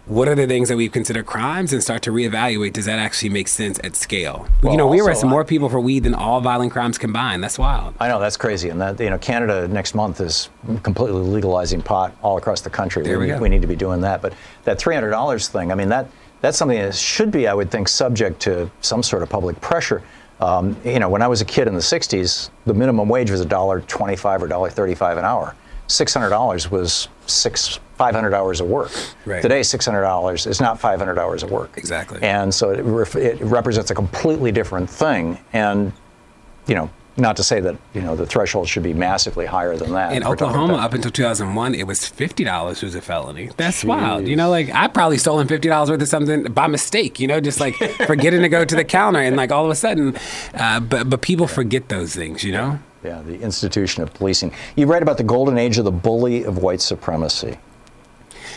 what are the things that we consider crimes and start to reevaluate. Does that actually make sense at scale? Well, you know, we arrest more people for weed than all violent crimes combined. That's wild. I know that's crazy, and that you know Canada next month is completely legalizing pot all across the country. There we we, go. we need to be doing that. But that three hundred dollars thing, I mean that that's something that should be, I would think, subject to some sort of public pressure. Um, you know, when I was a kid in the '60s, the minimum wage was $1.25 or $1.35 an hour. Six hundred dollars was six five hundred hours of work. Right. Today, six hundred dollars is not five hundred hours of work. Exactly. And so it, ref- it represents a completely different thing. And you know, not to say that you know the threshold should be massively higher than that. In Oklahoma, up until 2001, it was fifty dollars was a felony. That's wild. You know, like I probably stolen fifty dollars worth of something by mistake. You know, just like forgetting to go to the counter, and like all of a sudden, uh, but but people forget those things. You know. Yeah, the institution of policing. You write about the golden age of the bully of white supremacy.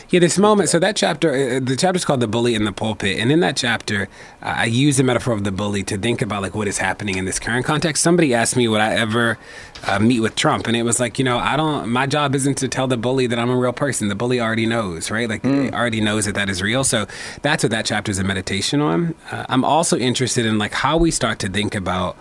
Yeah, this moment. So that chapter, the chapter is called "The Bully in the Pulpit," and in that chapter, uh, I use the metaphor of the bully to think about like what is happening in this current context. Somebody asked me, would I ever uh, meet with Trump? And it was like, you know, I don't. My job isn't to tell the bully that I'm a real person. The bully already knows, right? Like, he already knows that that is real. So that's what that chapter is a meditation on. Uh, I'm also interested in like how we start to think about.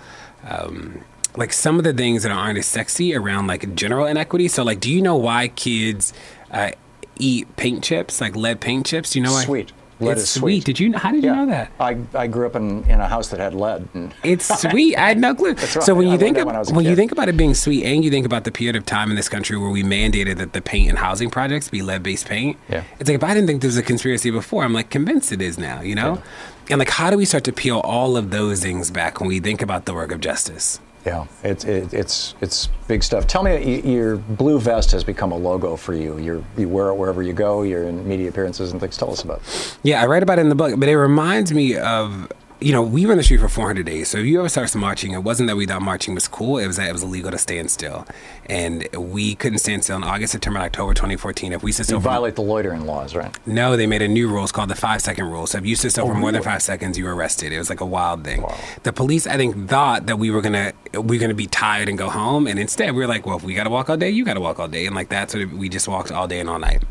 Um, like some of the things that aren't as sexy around like general inequity. So like, do you know why kids uh, eat paint chips, like lead paint chips? Do you know why? Sweet. Lead it's is sweet. sweet. Did you? How did you know that? I, I grew up in, in a house that had lead. And It's sweet. I had no clue. That's right. So when you learned think of, when I when you think about it being sweet, and you think about the period of time in this country where we mandated that the paint and housing projects be lead-based paint, Yeah. it's like if I didn't think there was a conspiracy before, I'm like convinced it is now. You know, and like how do we start to peel all of those things back when we think about the work of justice? Yeah, it's it, it's it's big stuff. Tell me, your blue vest has become a logo for you. You're, you wear it wherever you go. You're in media appearances and things. Tell us about. it. Yeah, I write about it in the book, but it reminds me of you know we were in the street for 400 days. So if you ever started some marching, it wasn't that we thought marching was cool. It was that it was illegal to stand still, and we couldn't stand still in August, September, and October 2014. If we stood still for violate the loitering laws, right? no, they made a new rule. It's called the five second rule. So if you stood still Oh, for more than five seconds, you were arrested. It was like a wild thing. The police, I think, thought that we were gonna we were gonna be tired and go home, and instead we were like, well, if we gotta walk all day, you gotta walk all day, and like that's what we just walked all day and all night.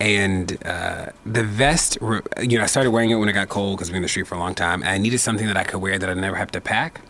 And uh, the vest, you know, I started wearing it when it got cold because we were in the street for a long time. And I needed something that I could wear that I never have to pack.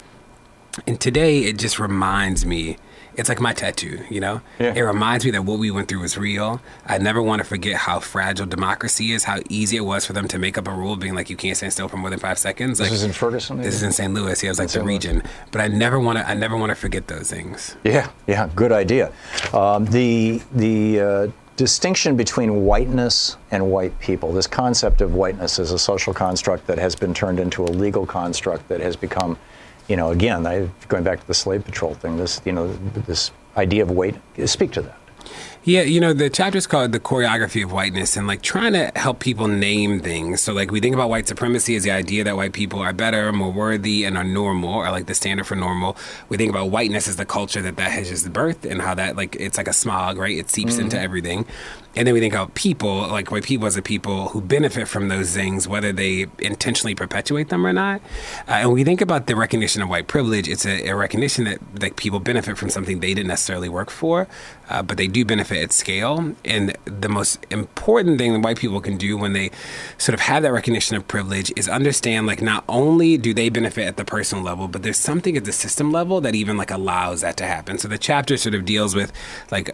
And today it just reminds me, it's like my tattoo, you know? It reminds me that what we went through was real. I never want to forget how fragile democracy is, how easy it was for them to make up a rule being like, you can't stand still for more than five seconds. This is in Ferguson. This is in St. Louis. Yeah, it was like St. the Louis. region. But I never want to, I never want to forget those things. Yeah, yeah, good idea. Um, the the uh, distinction between whiteness and white people, this concept of whiteness is a social construct that has been turned into a legal construct that has become, you know, again, I, going back to the slave patrol thing, this, you know, this idea of white. Speak to that. Yeah, you know, the chapter's called The Choreography of Whiteness and like trying to help people name things. So, like, we think about white supremacy as the idea that white people are better, more worthy, and are normal, or like the standard for normal. We think about whiteness as the culture that that has just birthed and how that, like, it's like a smog, right? It seeps into Mhm. everything. And then we think about people, like white people as a people who benefit from those things, whether they intentionally perpetuate them or not. Uh, and we think about the recognition of white privilege. It's a, a recognition that like people benefit from something they didn't necessarily work for, uh, but they do benefit at scale. And the most important thing that white people can do when they sort of have that recognition of privilege is understand like not only do they benefit at the personal level, but there's something at the system level that even like allows that to happen. So the chapter sort of deals with like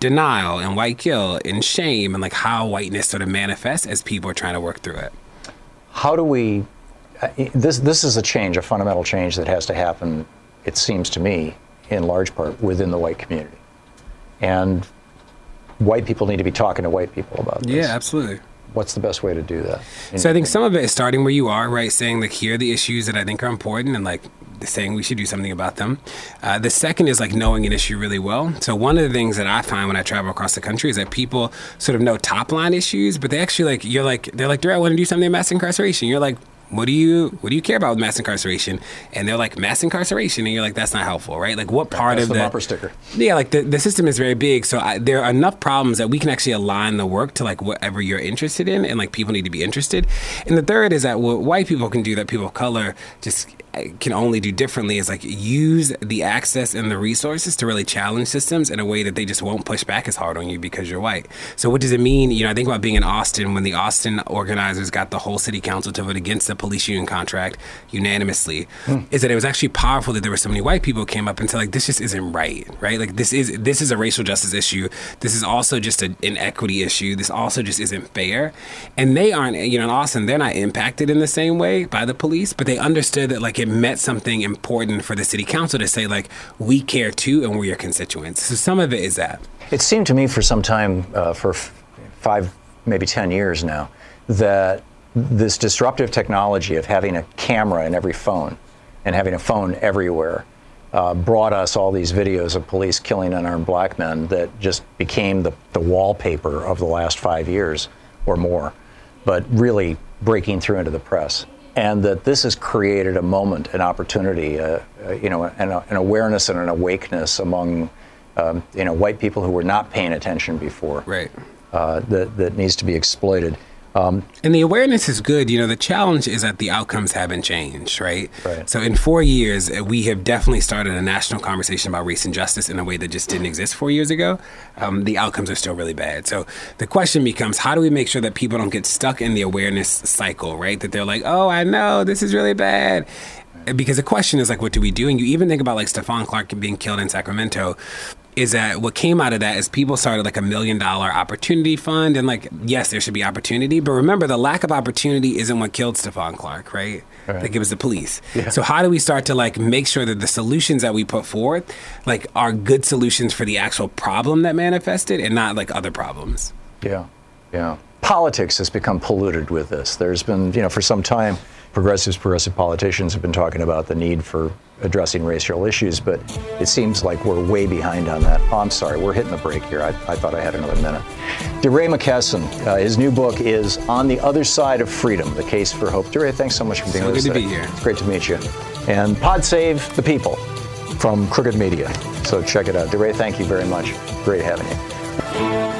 denial and white guilt and shame and like how whiteness sort of manifests as people are trying to work through it. How do we? Uh, this this is a change, a fundamental change that has to happen. It seems to me, in large part, within the white community, and white people need to be talking to white people about this. Yeah, absolutely. What's the best way to do that? So I think some of it is starting where you are, right? Saying like here are the issues that I think are important, and like saying we should do something about them. Uh, the second is like knowing an issue really well. So one of the things that I find when I travel across the country is that people sort of know top line issues, but they actually like you're like they're like, "Dude, I want to do something about mass incarceration." You're like. What do you what do you care about with mass incarceration? And they're like mass incarceration, and you're like that's not helpful, right? Like what part That's of the bumper sticker. yeah, like the, the system is very big, so I, there are enough problems that we can actually align the work to like whatever you're interested in, and like people need to be interested. And the third is that what white people can do that people of color just can only do differently is like use the access and the resources to really challenge systems in a way that they just won't push back as hard on you because you're white. So what does it mean? You know, I think about being in Austin when the Austin organizers got the whole city council to vote against the police union contract unanimously. Hmm. Is that it was actually powerful that there were so many white people came up and said like this just isn't right, right? Like this is this is a racial justice issue. This is also just an equity issue. This also just isn't fair. And they aren't, you know, in Austin, they're not impacted in the same way by the police, but they understood that like it meant something important for the city council to say like we care too and we're your constituents. So some of it is that. It seemed to me for some time, uh, for f- five, maybe 10 years now, that this disruptive technology of having a camera in every phone and having a phone everywhere uh, brought us all these videos of police killing unarmed black men that just became the, the wallpaper of the last five years or more, but really breaking through into the press. And that this has created a moment, an opportunity, uh, uh, you know, an, an awareness and an awakeness among, um, you know, white people who were not paying attention before. Right. Uh, that that needs to be exploited. Um, And the awareness is good. You know, the challenge is that the outcomes haven't changed, right? Right. So in four years, uh, we have definitely started a national conversation about race and justice in a way that just didn't exist four years ago. Um, the outcomes are still really bad. So the question becomes, how do we make sure that people don't get stuck in the awareness cycle, right? That they're like, oh, I know this is really bad. because the question is like, what do we do? And you even think about like Stephon Clark being killed in Sacramento. Is that what came out of that? Is people started like a million dollar opportunity fund, and like, yes, there should be opportunity, but remember, the lack of opportunity isn't what killed Stephon Clark, right? Right. Like it was the police. Yeah. So how do we start to like make sure that the solutions that we put forth like, are good solutions for the actual problem that manifested, and not like other problems? Yeah, yeah. Politics has become polluted with this. There's been, you know, for some time, progressives, progressive politicians have been talking about the need for addressing racial issues, but it seems like we're way behind on that. Oh, I'm sorry, we're hitting the break here. I, I thought I had another minute. DeRay McKesson, uh, his new book is On the Other Side of Freedom, The Case for Hope. DeRay, thanks so much for being So with us good to today. be here. It's great to meet you. And Pod Save the People from Crooked Media. So check it out. DeRay, thank you very much. Great having you.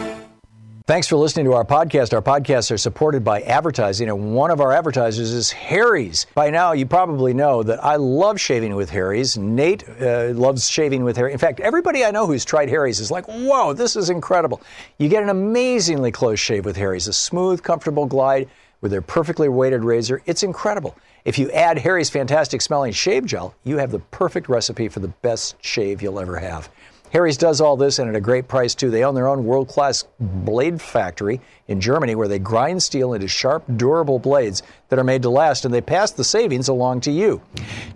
Thanks for listening to our podcast. Our podcasts are supported by advertising, and one of our advertisers is Harry's. By now, you probably know that I love shaving with Harry's. Nate uh, loves shaving with Harry. In fact, everybody I know who's tried Harry's is like, whoa, this is incredible. You get an amazingly close shave with Harry's, a smooth, comfortable glide with their perfectly weighted razor. It's incredible. If you add Harry's fantastic smelling shave gel, you have the perfect recipe for the best shave you'll ever have. Harry's does all this and at a great price too. They own their own world-class mm-hmm. blade factory in Germany where they grind steel into sharp, durable blades that are made to last and they pass the savings along to you.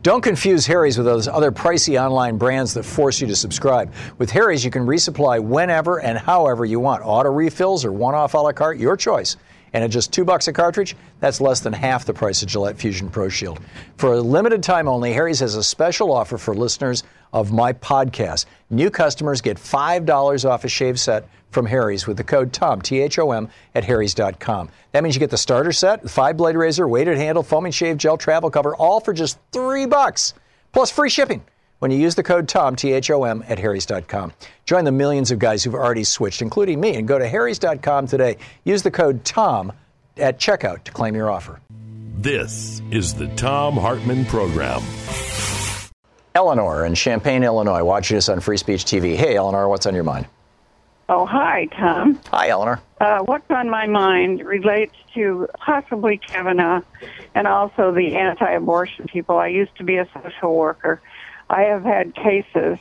Don't confuse Harry's with those other pricey online brands that force you to subscribe. With Harry's, you can resupply whenever and however you want. Auto refills or one-off a la carte, your choice. And at just two bucks a cartridge, that's less than half the price of Gillette Fusion Pro Shield. For a limited time only, Harry's has a special offer for listeners of my podcast. New customers get $5 off a shave set from Harry's with the code THOM, T H O M, at Harry's.com. That means you get the starter set, five blade razor, weighted handle, foaming shave gel, travel cover, all for just three bucks, plus free shipping when you use the code THOM, T H O M, at Harry's.com. Join the millions of guys who've already switched, including me, and go to Harry's.com today. Use the code THOM at checkout to claim your offer. This is the Thom Hartmann Program. Eleanor in Champaign, Illinois, watching us on Free Speech TV. Hey, Eleanor, what's on your mind? Oh, hi, Thom. Hi, Eleanor. Uh, what's on my mind relates to possibly Kavanaugh and also the anti abortion people. I used to be a social worker. I have had cases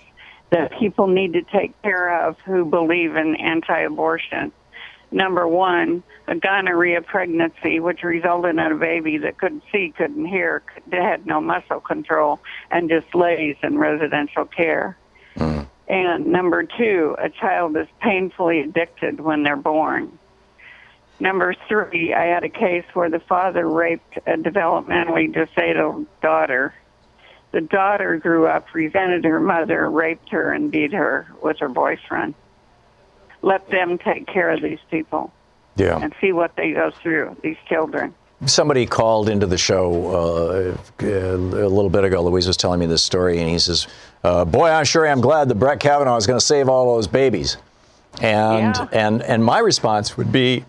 that people need to take care of who believe in anti abortion. Number one, a gonorrhea pregnancy, which resulted in a baby that couldn't see, couldn't hear, that had no muscle control, and just lays in residential care. Mm-hmm. And number two, a child is painfully addicted when they're born. Number three, I had a case where the father raped a developmentally disabled daughter. The daughter grew up, resented her mother, raped her, and beat her with her boyfriend. Let them take care of these people Yeah. and see what they go through, these children. Somebody called into the show uh, a little bit ago. Louise was telling me this story, and he says, uh, "Boy, I'm sure am glad that Brett Kavanaugh is going to save all those babies." And Yeah. and and my response would be,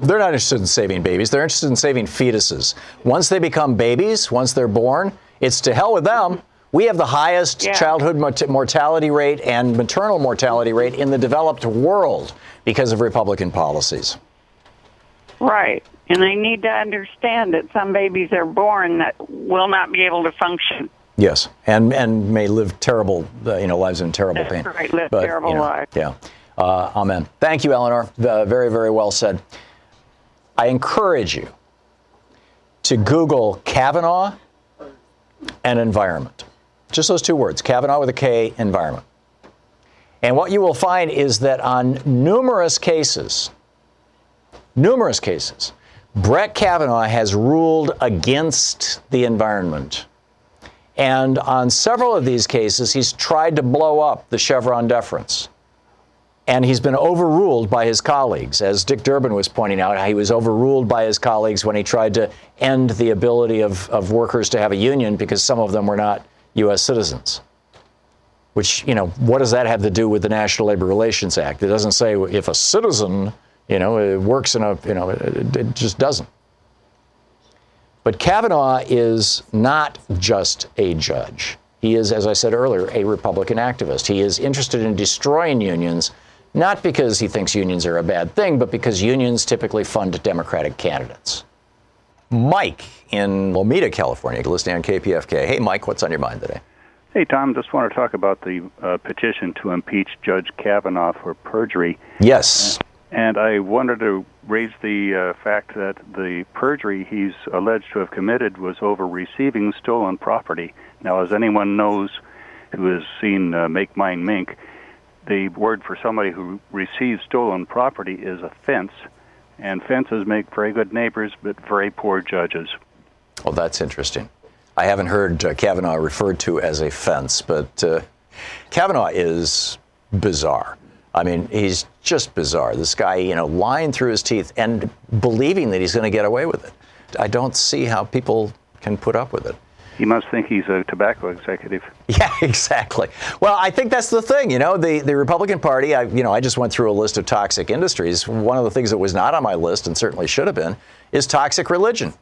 they're not interested in saving babies. They're interested in saving fetuses. Once they become babies, once they're born, it's to hell with them. We have the highest Yeah. childhood mort- mortality rate and maternal mortality rate in the developed world because of Republican policies. Right. And they need to understand that some babies are born that will not be able to function. Yes, and and may live terrible, uh, you know, lives in terrible That's pain. right, live terrible you know, lives. Yeah. Uh, amen. Thank you, Eleanor. Uh, very, very well said. I encourage you to Google Kavanaugh and environment. Just those two words, Kavanaugh with a K, environment. And what you will find is that on numerous cases, numerous cases, Brett Kavanaugh has ruled against the environment. And on several of these cases, he's tried to blow up the Chevron deference. And he's been overruled by his colleagues. As Dick Durbin was pointing out, he was overruled by his colleagues when he tried to end the ability of, of workers to have a union because some of them were not U.S. citizens. Which, you know, what does that have to do with the National Labor Relations Act? It doesn't say if a citizen, you know, it works in a, you know, it, it just doesn't. But Kavanaugh is not just a judge. He is, as I said earlier, a Republican activist. He is interested in destroying unions, not because he thinks unions are a bad thing, but because unions typically fund Democratic candidates. Mike in Lomita, California, listening on KPFK. Hey, Mike, what's on your mind today? Hey, Thom, just want to talk about the uh, petition to impeach Judge Kavanaugh for perjury. Yes. And I wanted to raise the uh, fact that the perjury he's alleged to have committed was over receiving stolen property. Now, as anyone knows who has seen uh, Make Mine Mink, the word for somebody who receives stolen property is a fence, and fences make very good neighbors but very poor judges. Well, that's interesting. I haven't heard uh, Kavanaugh referred to as a fence, but uh, Kavanaugh is bizarre. I mean, he's just bizarre. This guy, you know, lying through his teeth and believing that he's going to get away with it. I don't see how people can put up with it. He must think he's a tobacco executive. Yeah, exactly. Well, I think that's the thing. You know, the, the Republican Party, I, you know, I just went through a list of toxic industries. One of the things that was not on my list and certainly should have been is toxic religion.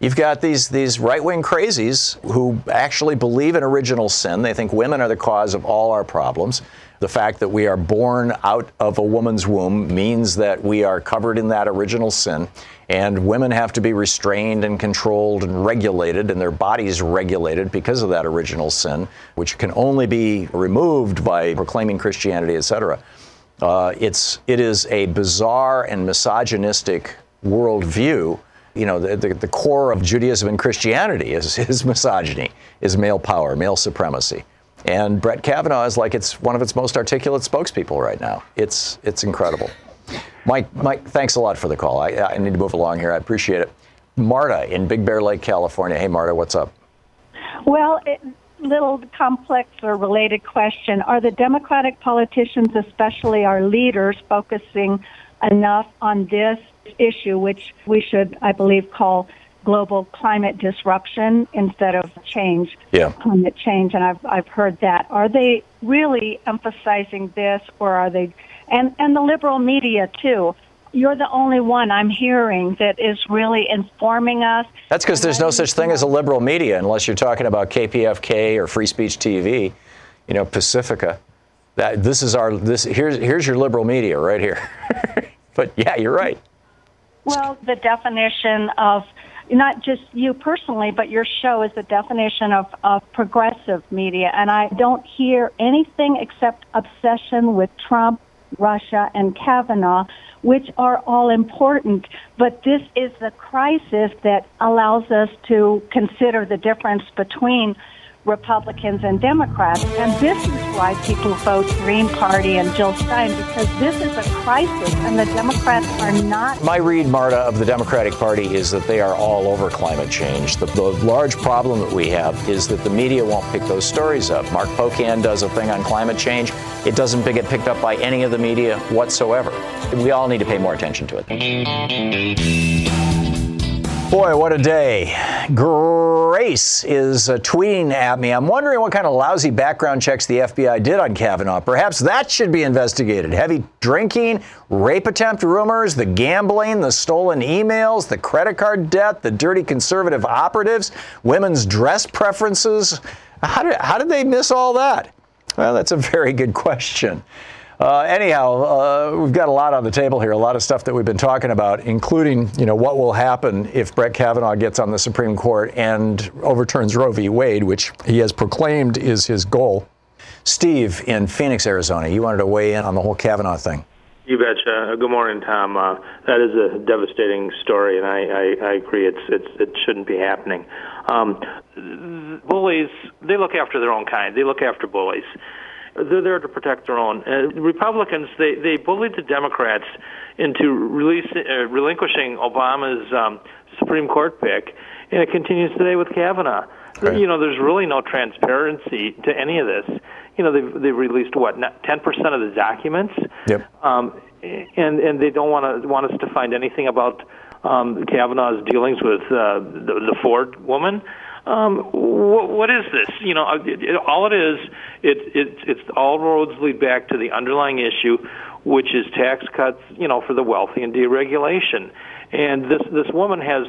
You've got these these right wing crazies who actually believe in original sin. They think women are the cause of all our problems. The fact that we are born out of a woman's womb means that we are covered in that original sin, and women have to be restrained and controlled and regulated, and their bodies regulated because of that original sin, which can only be removed by proclaiming Christianity, etc. Uh, it's it is a bizarre and misogynistic worldview you know, the, the, the, core of Judaism and Christianity is, is misogyny, is male power, male supremacy. And Brett Kavanaugh is like it's one of its most articulate spokespeople right now. It's, it's incredible. Mike, Mike, thanks a lot for the call. I, I need to move along here. I appreciate it. Marta in Big Bear Lake, California. Hey, Marta, what's up? Well, it, little complex or related question. Are the Democratic politicians, especially our leaders, focusing enough on this issue, which we should, I believe, call global climate disruption instead of change, yeah. climate change. And I've, I've heard that. Are they really emphasizing this or are they, and, and the liberal media too? You're the only one I'm hearing that is really informing us. That's because there's no such thing as a liberal media unless you're talking about KPFK or Free Speech TV, you know, Pacifica. That this is our this here's here's your liberal media right here. but yeah, you're right. Well, the definition of not just you personally, but your show is the definition of, of progressive media. And I don't hear anything except obsession with Trump, Russia, and Kavanaugh, which are all important. But this is the crisis that allows us to consider the difference between Republicans and Democrats. And this is why people vote Green Party and Jill Stein, because this is a crisis and the Democrats are not. My read, Marta, of the Democratic Party is that they are all over climate change. The, the large problem that we have is that the media won't pick those stories up. Mark Pocan does a thing on climate change. It doesn't get picked up by any of the media whatsoever. We all need to pay more attention to it. Boy, what a day. Grace is uh, tweeting at me. I'm wondering what kind of lousy background checks the FBI did on Kavanaugh. Perhaps that should be investigated. Heavy drinking, rape attempt rumors, the gambling, the stolen emails, the credit card debt, the dirty conservative operatives, women's dress preferences. How did, how did they miss all that? Well, that's a very good question. Uh, anyhow, uh, we've got a lot on the table here, a lot of stuff that we've been talking about, including, you know, what will happen if Brett Kavanaugh gets on the Supreme Court and overturns Roe v. Wade, which he has proclaimed is his goal. Steve in Phoenix, Arizona, you wanted to weigh in on the whole Kavanaugh thing. You betcha. Good morning, Thom. Uh, that is a devastating story, and I, I, I agree. It's, it's it shouldn't be happening. Um, bullies, they look after their own kind. They look after bullies they're there to protect their own. Uh, Republicans they they bullied the Democrats into release, uh, relinquishing Obama's um, Supreme Court pick, and it continues today with Kavanaugh. Right. You know, there's really no transparency to any of this. You know, they've they've released what ten percent of the documents. Yep. Um, and and they don't want to want us to find anything about um, Kavanaugh's dealings with uh, the, the Ford woman um, what, what is this? You know, it, it, all it is, it, it, it's all roads lead back to the underlying issue, which is tax cuts, you know, for the wealthy and deregulation. And this this woman has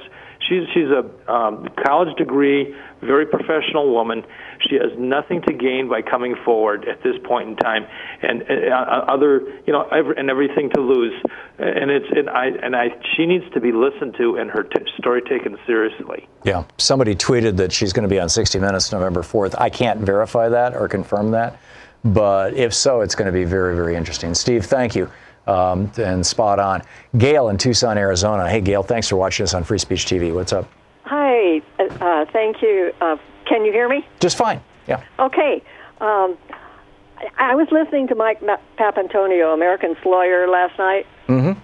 She's she's a um, college degree, very professional woman. She has nothing to gain by coming forward at this point in time, and, and uh, other you know every, and everything to lose. And it's and I and I she needs to be listened to and her t- story taken seriously. Yeah, somebody tweeted that she's going to be on 60 Minutes November 4th. I can't verify that or confirm that, but if so, it's going to be very very interesting. Steve, thank you. Um, and spot on. Gail in Tucson, Arizona. Hey, Gail, thanks for watching us on Free Speech TV. What's up? Hi, uh, thank you. Uh, can you hear me? Just fine. Yeah. Okay. Um, I was listening to Mike Papantonio, American's lawyer, last night, mm-hmm.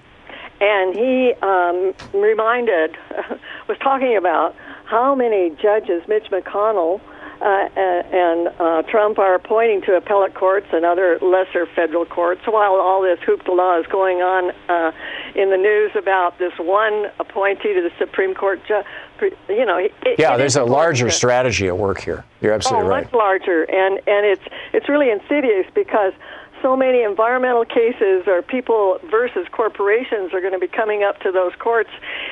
and he um, reminded, was talking about how many judges Mitch McConnell uh, and uh, Trump are appointing to appellate courts and other lesser federal courts while all this hoopla is going on uh, in the news about this one appointee to the Supreme Court. Ju- you know, it, yeah, it there's a larger strategy at work here. You're absolutely oh, right. much larger, and and it's it's really insidious because so many environmental cases or people versus corporations are going to be coming up to those courts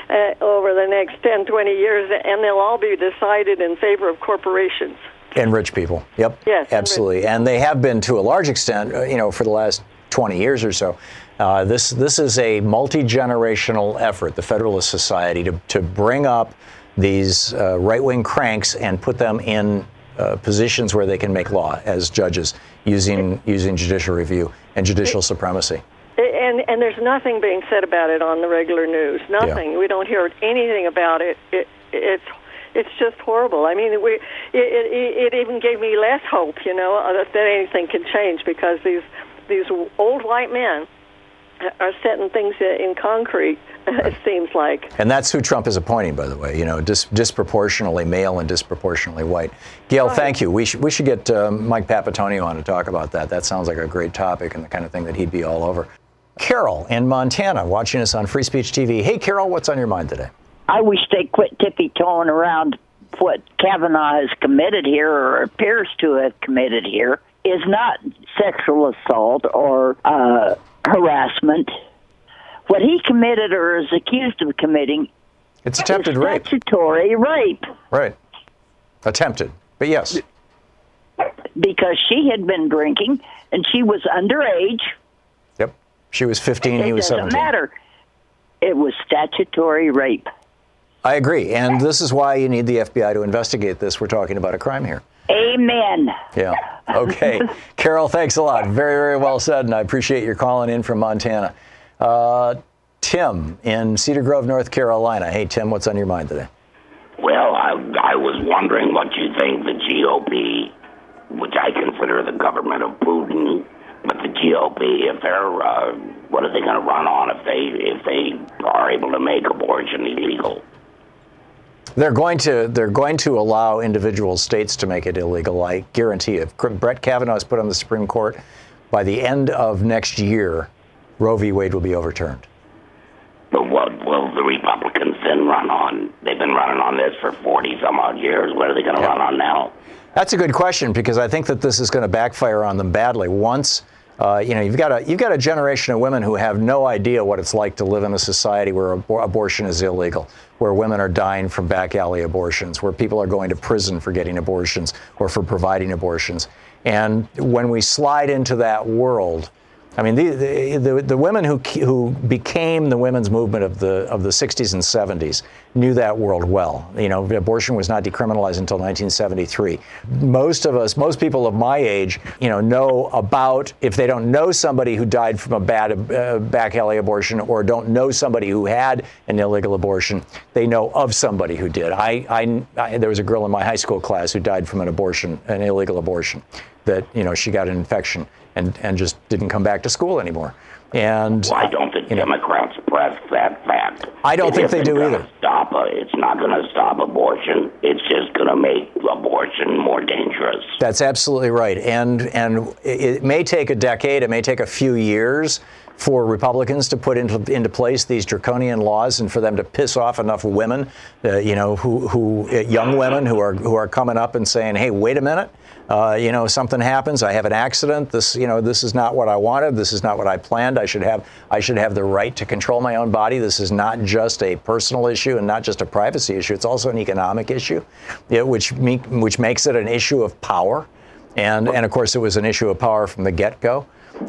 uh, over the next 10, 20 years, and they'll all be decided in favor of corporations. And rich people. Yep. Yes. Absolutely. And, and they have been to a large extent, uh, you know, for the last 20 years or so. Uh, this this is a multi generational effort, the Federalist Society, to, to bring up these uh, right wing cranks and put them in uh, positions where they can make law as judges using using judicial review and judicial supremacy. And and there's nothing being said about it on the regular news. Nothing. Yeah. We don't hear anything about it. It it's it's just horrible. I mean, we it, it, it even gave me less hope, you know, that, that anything can change because these these old white men are setting things in concrete. It seems like. And that's who Trump is appointing, by the way. You know, dis- disproportionately male and disproportionately white. Gail, right. thank you. We should we should get uh, Mike Papantonio on to talk about that. That sounds like a great topic and the kind of thing that he'd be all over. Carol in Montana, watching us on Free Speech TV. Hey, Carol, what's on your mind today? I wish they quit tippy toeing around what Kavanaugh has committed here or appears to have committed here is not sexual assault or uh, harassment. What he committed or is accused of committing it's attempted rape. Statutory rape. Right. Attempted. But yes. Because she had been drinking and she was underage. Yep. She was 15, it he was 17. It doesn't matter. It was statutory rape. I agree. And this is why you need the FBI to investigate this. We're talking about a crime here. Amen. Yeah. Okay. Carol, thanks a lot. Very, very well said, and I appreciate your calling in from Montana. Uh, Tim in Cedar Grove, North Carolina. Hey, Tim, what's on your mind today? Well, I, I was wondering what you think the GOP, which I consider the government of Putin, but the GOP, if they're, uh, what are they going to run on if they if they are able to make abortion illegal? They're going to they're going to allow individual states to make it illegal. I guarantee. If Brett Kavanaugh is put on the Supreme Court by the end of next year, Roe v. Wade will be overturned. But what will the Republicans then run on? They've been running on this for forty some odd years. What are they going to yeah. run on now? That's a good question because I think that this is going to backfire on them badly. Once uh, you know, you've got a you've got a generation of women who have no idea what it's like to live in a society where abor- abortion is illegal, where women are dying from back alley abortions, where people are going to prison for getting abortions or for providing abortions. And when we slide into that world, I mean, the, the, the, women who, who became the women's movement of the, of the 60s and 70s knew that world well. You know, abortion was not decriminalized until 1973. Most of us, most people of my age, you know, know about, if they don't know somebody who died from a bad uh, back alley abortion or don't know somebody who had an illegal abortion, they know of somebody who did. I, I, I there was a girl in my high school class who died from an abortion, an illegal abortion, that, you know, she got an infection and, and just didn't come back to school anymore. And why don't the you know, Democrats press that fact? I don't think they do either. Stop it. It's not going to stop abortion. It's just going to make abortion more dangerous. That's absolutely right. And and it may take a decade. It may take a few years. for Republicans to put into, into place these draconian laws and for them to piss off enough women, uh, you know, who, who uh, young women who are who are coming up and saying, "Hey, wait a minute." Uh, you know, something happens. I have an accident. This, you know, this is not what I wanted. This is not what I planned. I should have, I should have the right to control my own body. This is not just a personal issue and not just a privacy issue. It's also an economic issue, which me, which makes it an issue of power. And and of course, it was an issue of power from the get-go.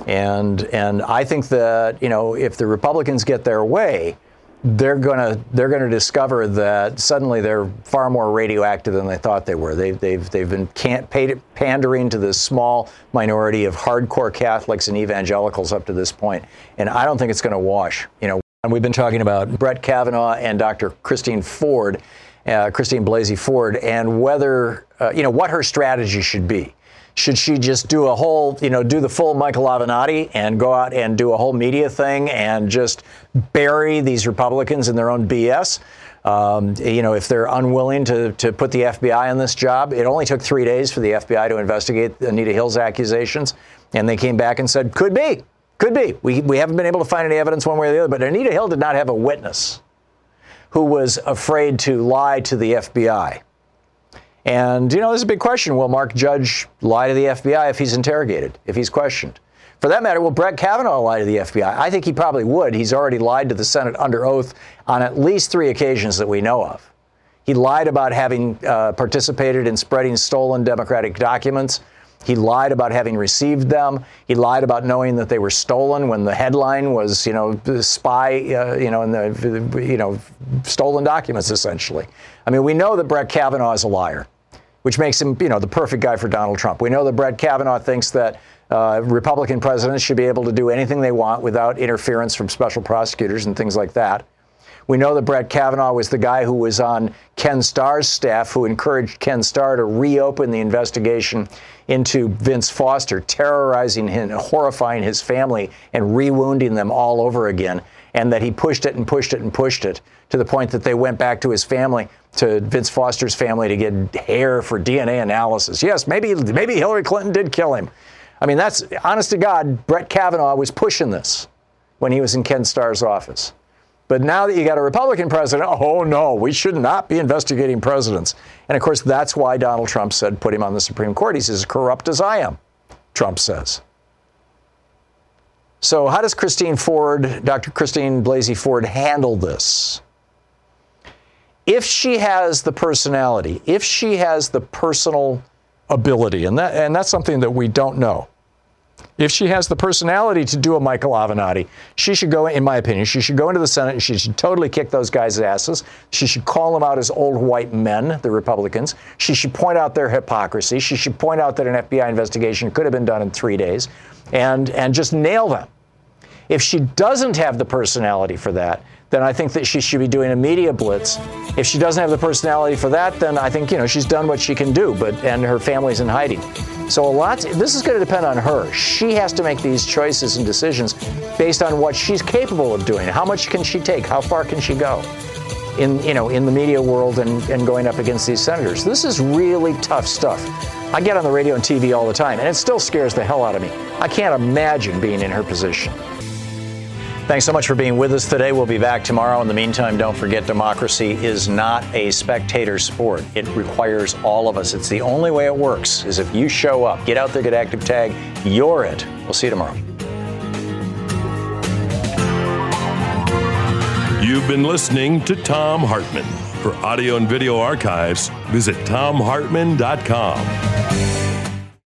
And and I think that you know, if the Republicans get their way, they're gonna they're gonna discover that suddenly they're far more radioactive than they thought they were. They've they've they've been pandering to this small minority of hardcore Catholics and evangelicals up to this point, and I don't think it's going to wash. You know, and we've been talking about Brett Kavanaugh and Dr. Christine Ford, uh, Christine Blasey Ford, and whether uh, you know what her strategy should be. Should she just do a whole, you know, do the full Michael Avenatti and go out and do a whole media thing and just bury these Republicans in their own BS? Um, you know, if they're unwilling to, to put the FBI on this job, it only took three days for the FBI to investigate Anita Hill's accusations, and they came back and said, could be, could be. We, we haven't been able to find any evidence one way or the other, but Anita Hill did not have a witness who was afraid to lie to the FBI. And, you know, there's a big question. Will Mark Judge lie to the FBI if he's interrogated, if he's questioned? For that matter, will Brett Kavanaugh lie to the FBI? I think he probably would. He's already lied to the Senate under oath on at least three occasions that we know of. He lied about having uh, participated in spreading stolen Democratic documents. He lied about having received them. He lied about knowing that they were stolen when the headline was, you know, spy, uh, you know, in the, you know, stolen documents, essentially. I mean, we know that Brett Kavanaugh is a liar which makes him, you know, the perfect guy for Donald Trump. We know that Brett Kavanaugh thinks that uh, Republican presidents should be able to do anything they want without interference from special prosecutors and things like that. We know that Brett Kavanaugh was the guy who was on Ken Starr's staff who encouraged Ken Starr to reopen the investigation into Vince Foster, terrorizing him, horrifying his family, and rewounding them all over again. And that he pushed it and pushed it and pushed it to the point that they went back to his family to Vince Foster's family to get hair for DNA analysis. Yes, maybe maybe Hillary Clinton did kill him. I mean, that's honest to God. Brett Kavanaugh was pushing this when he was in Ken Starr's office. But now that you got a Republican president, oh no, we should not be investigating presidents. And of course, that's why Donald Trump said, put him on the Supreme Court. He's as corrupt as I am, Trump says. So, how does Christine Ford, Dr. Christine Blasey Ford, handle this? if she has the personality, if she has the personal ability, and that and that's something that we don't know. If she has the personality to do a Michael Avenatti, she should go, in my opinion, she should go into the Senate and she should totally kick those guys' asses. She should call them out as old white men, the Republicans. She should point out their hypocrisy. She should point out that an FBI investigation could have been done in three days and, and just nail them. If she doesn't have the personality for that, then I think that she should be doing a media blitz. If she doesn't have the personality for that, then I think you know she's done what she can do, but and her family's in hiding. So a lot. This is going to depend on her. She has to make these choices and decisions based on what she's capable of doing. How much can she take? How far can she go? In you know in the media world and, and going up against these senators. This is really tough stuff. I get on the radio and TV all the time, and it still scares the hell out of me. I can't imagine being in her position. Thanks so much for being with us today. We'll be back tomorrow. In the meantime, don't forget democracy is not a spectator sport. It requires all of us. It's the only way it works is if you show up, get out there, get active tag, you're it. We'll see you tomorrow. You've been listening to Thom Hartmann. For audio and video archives, visit thomhartmann.com.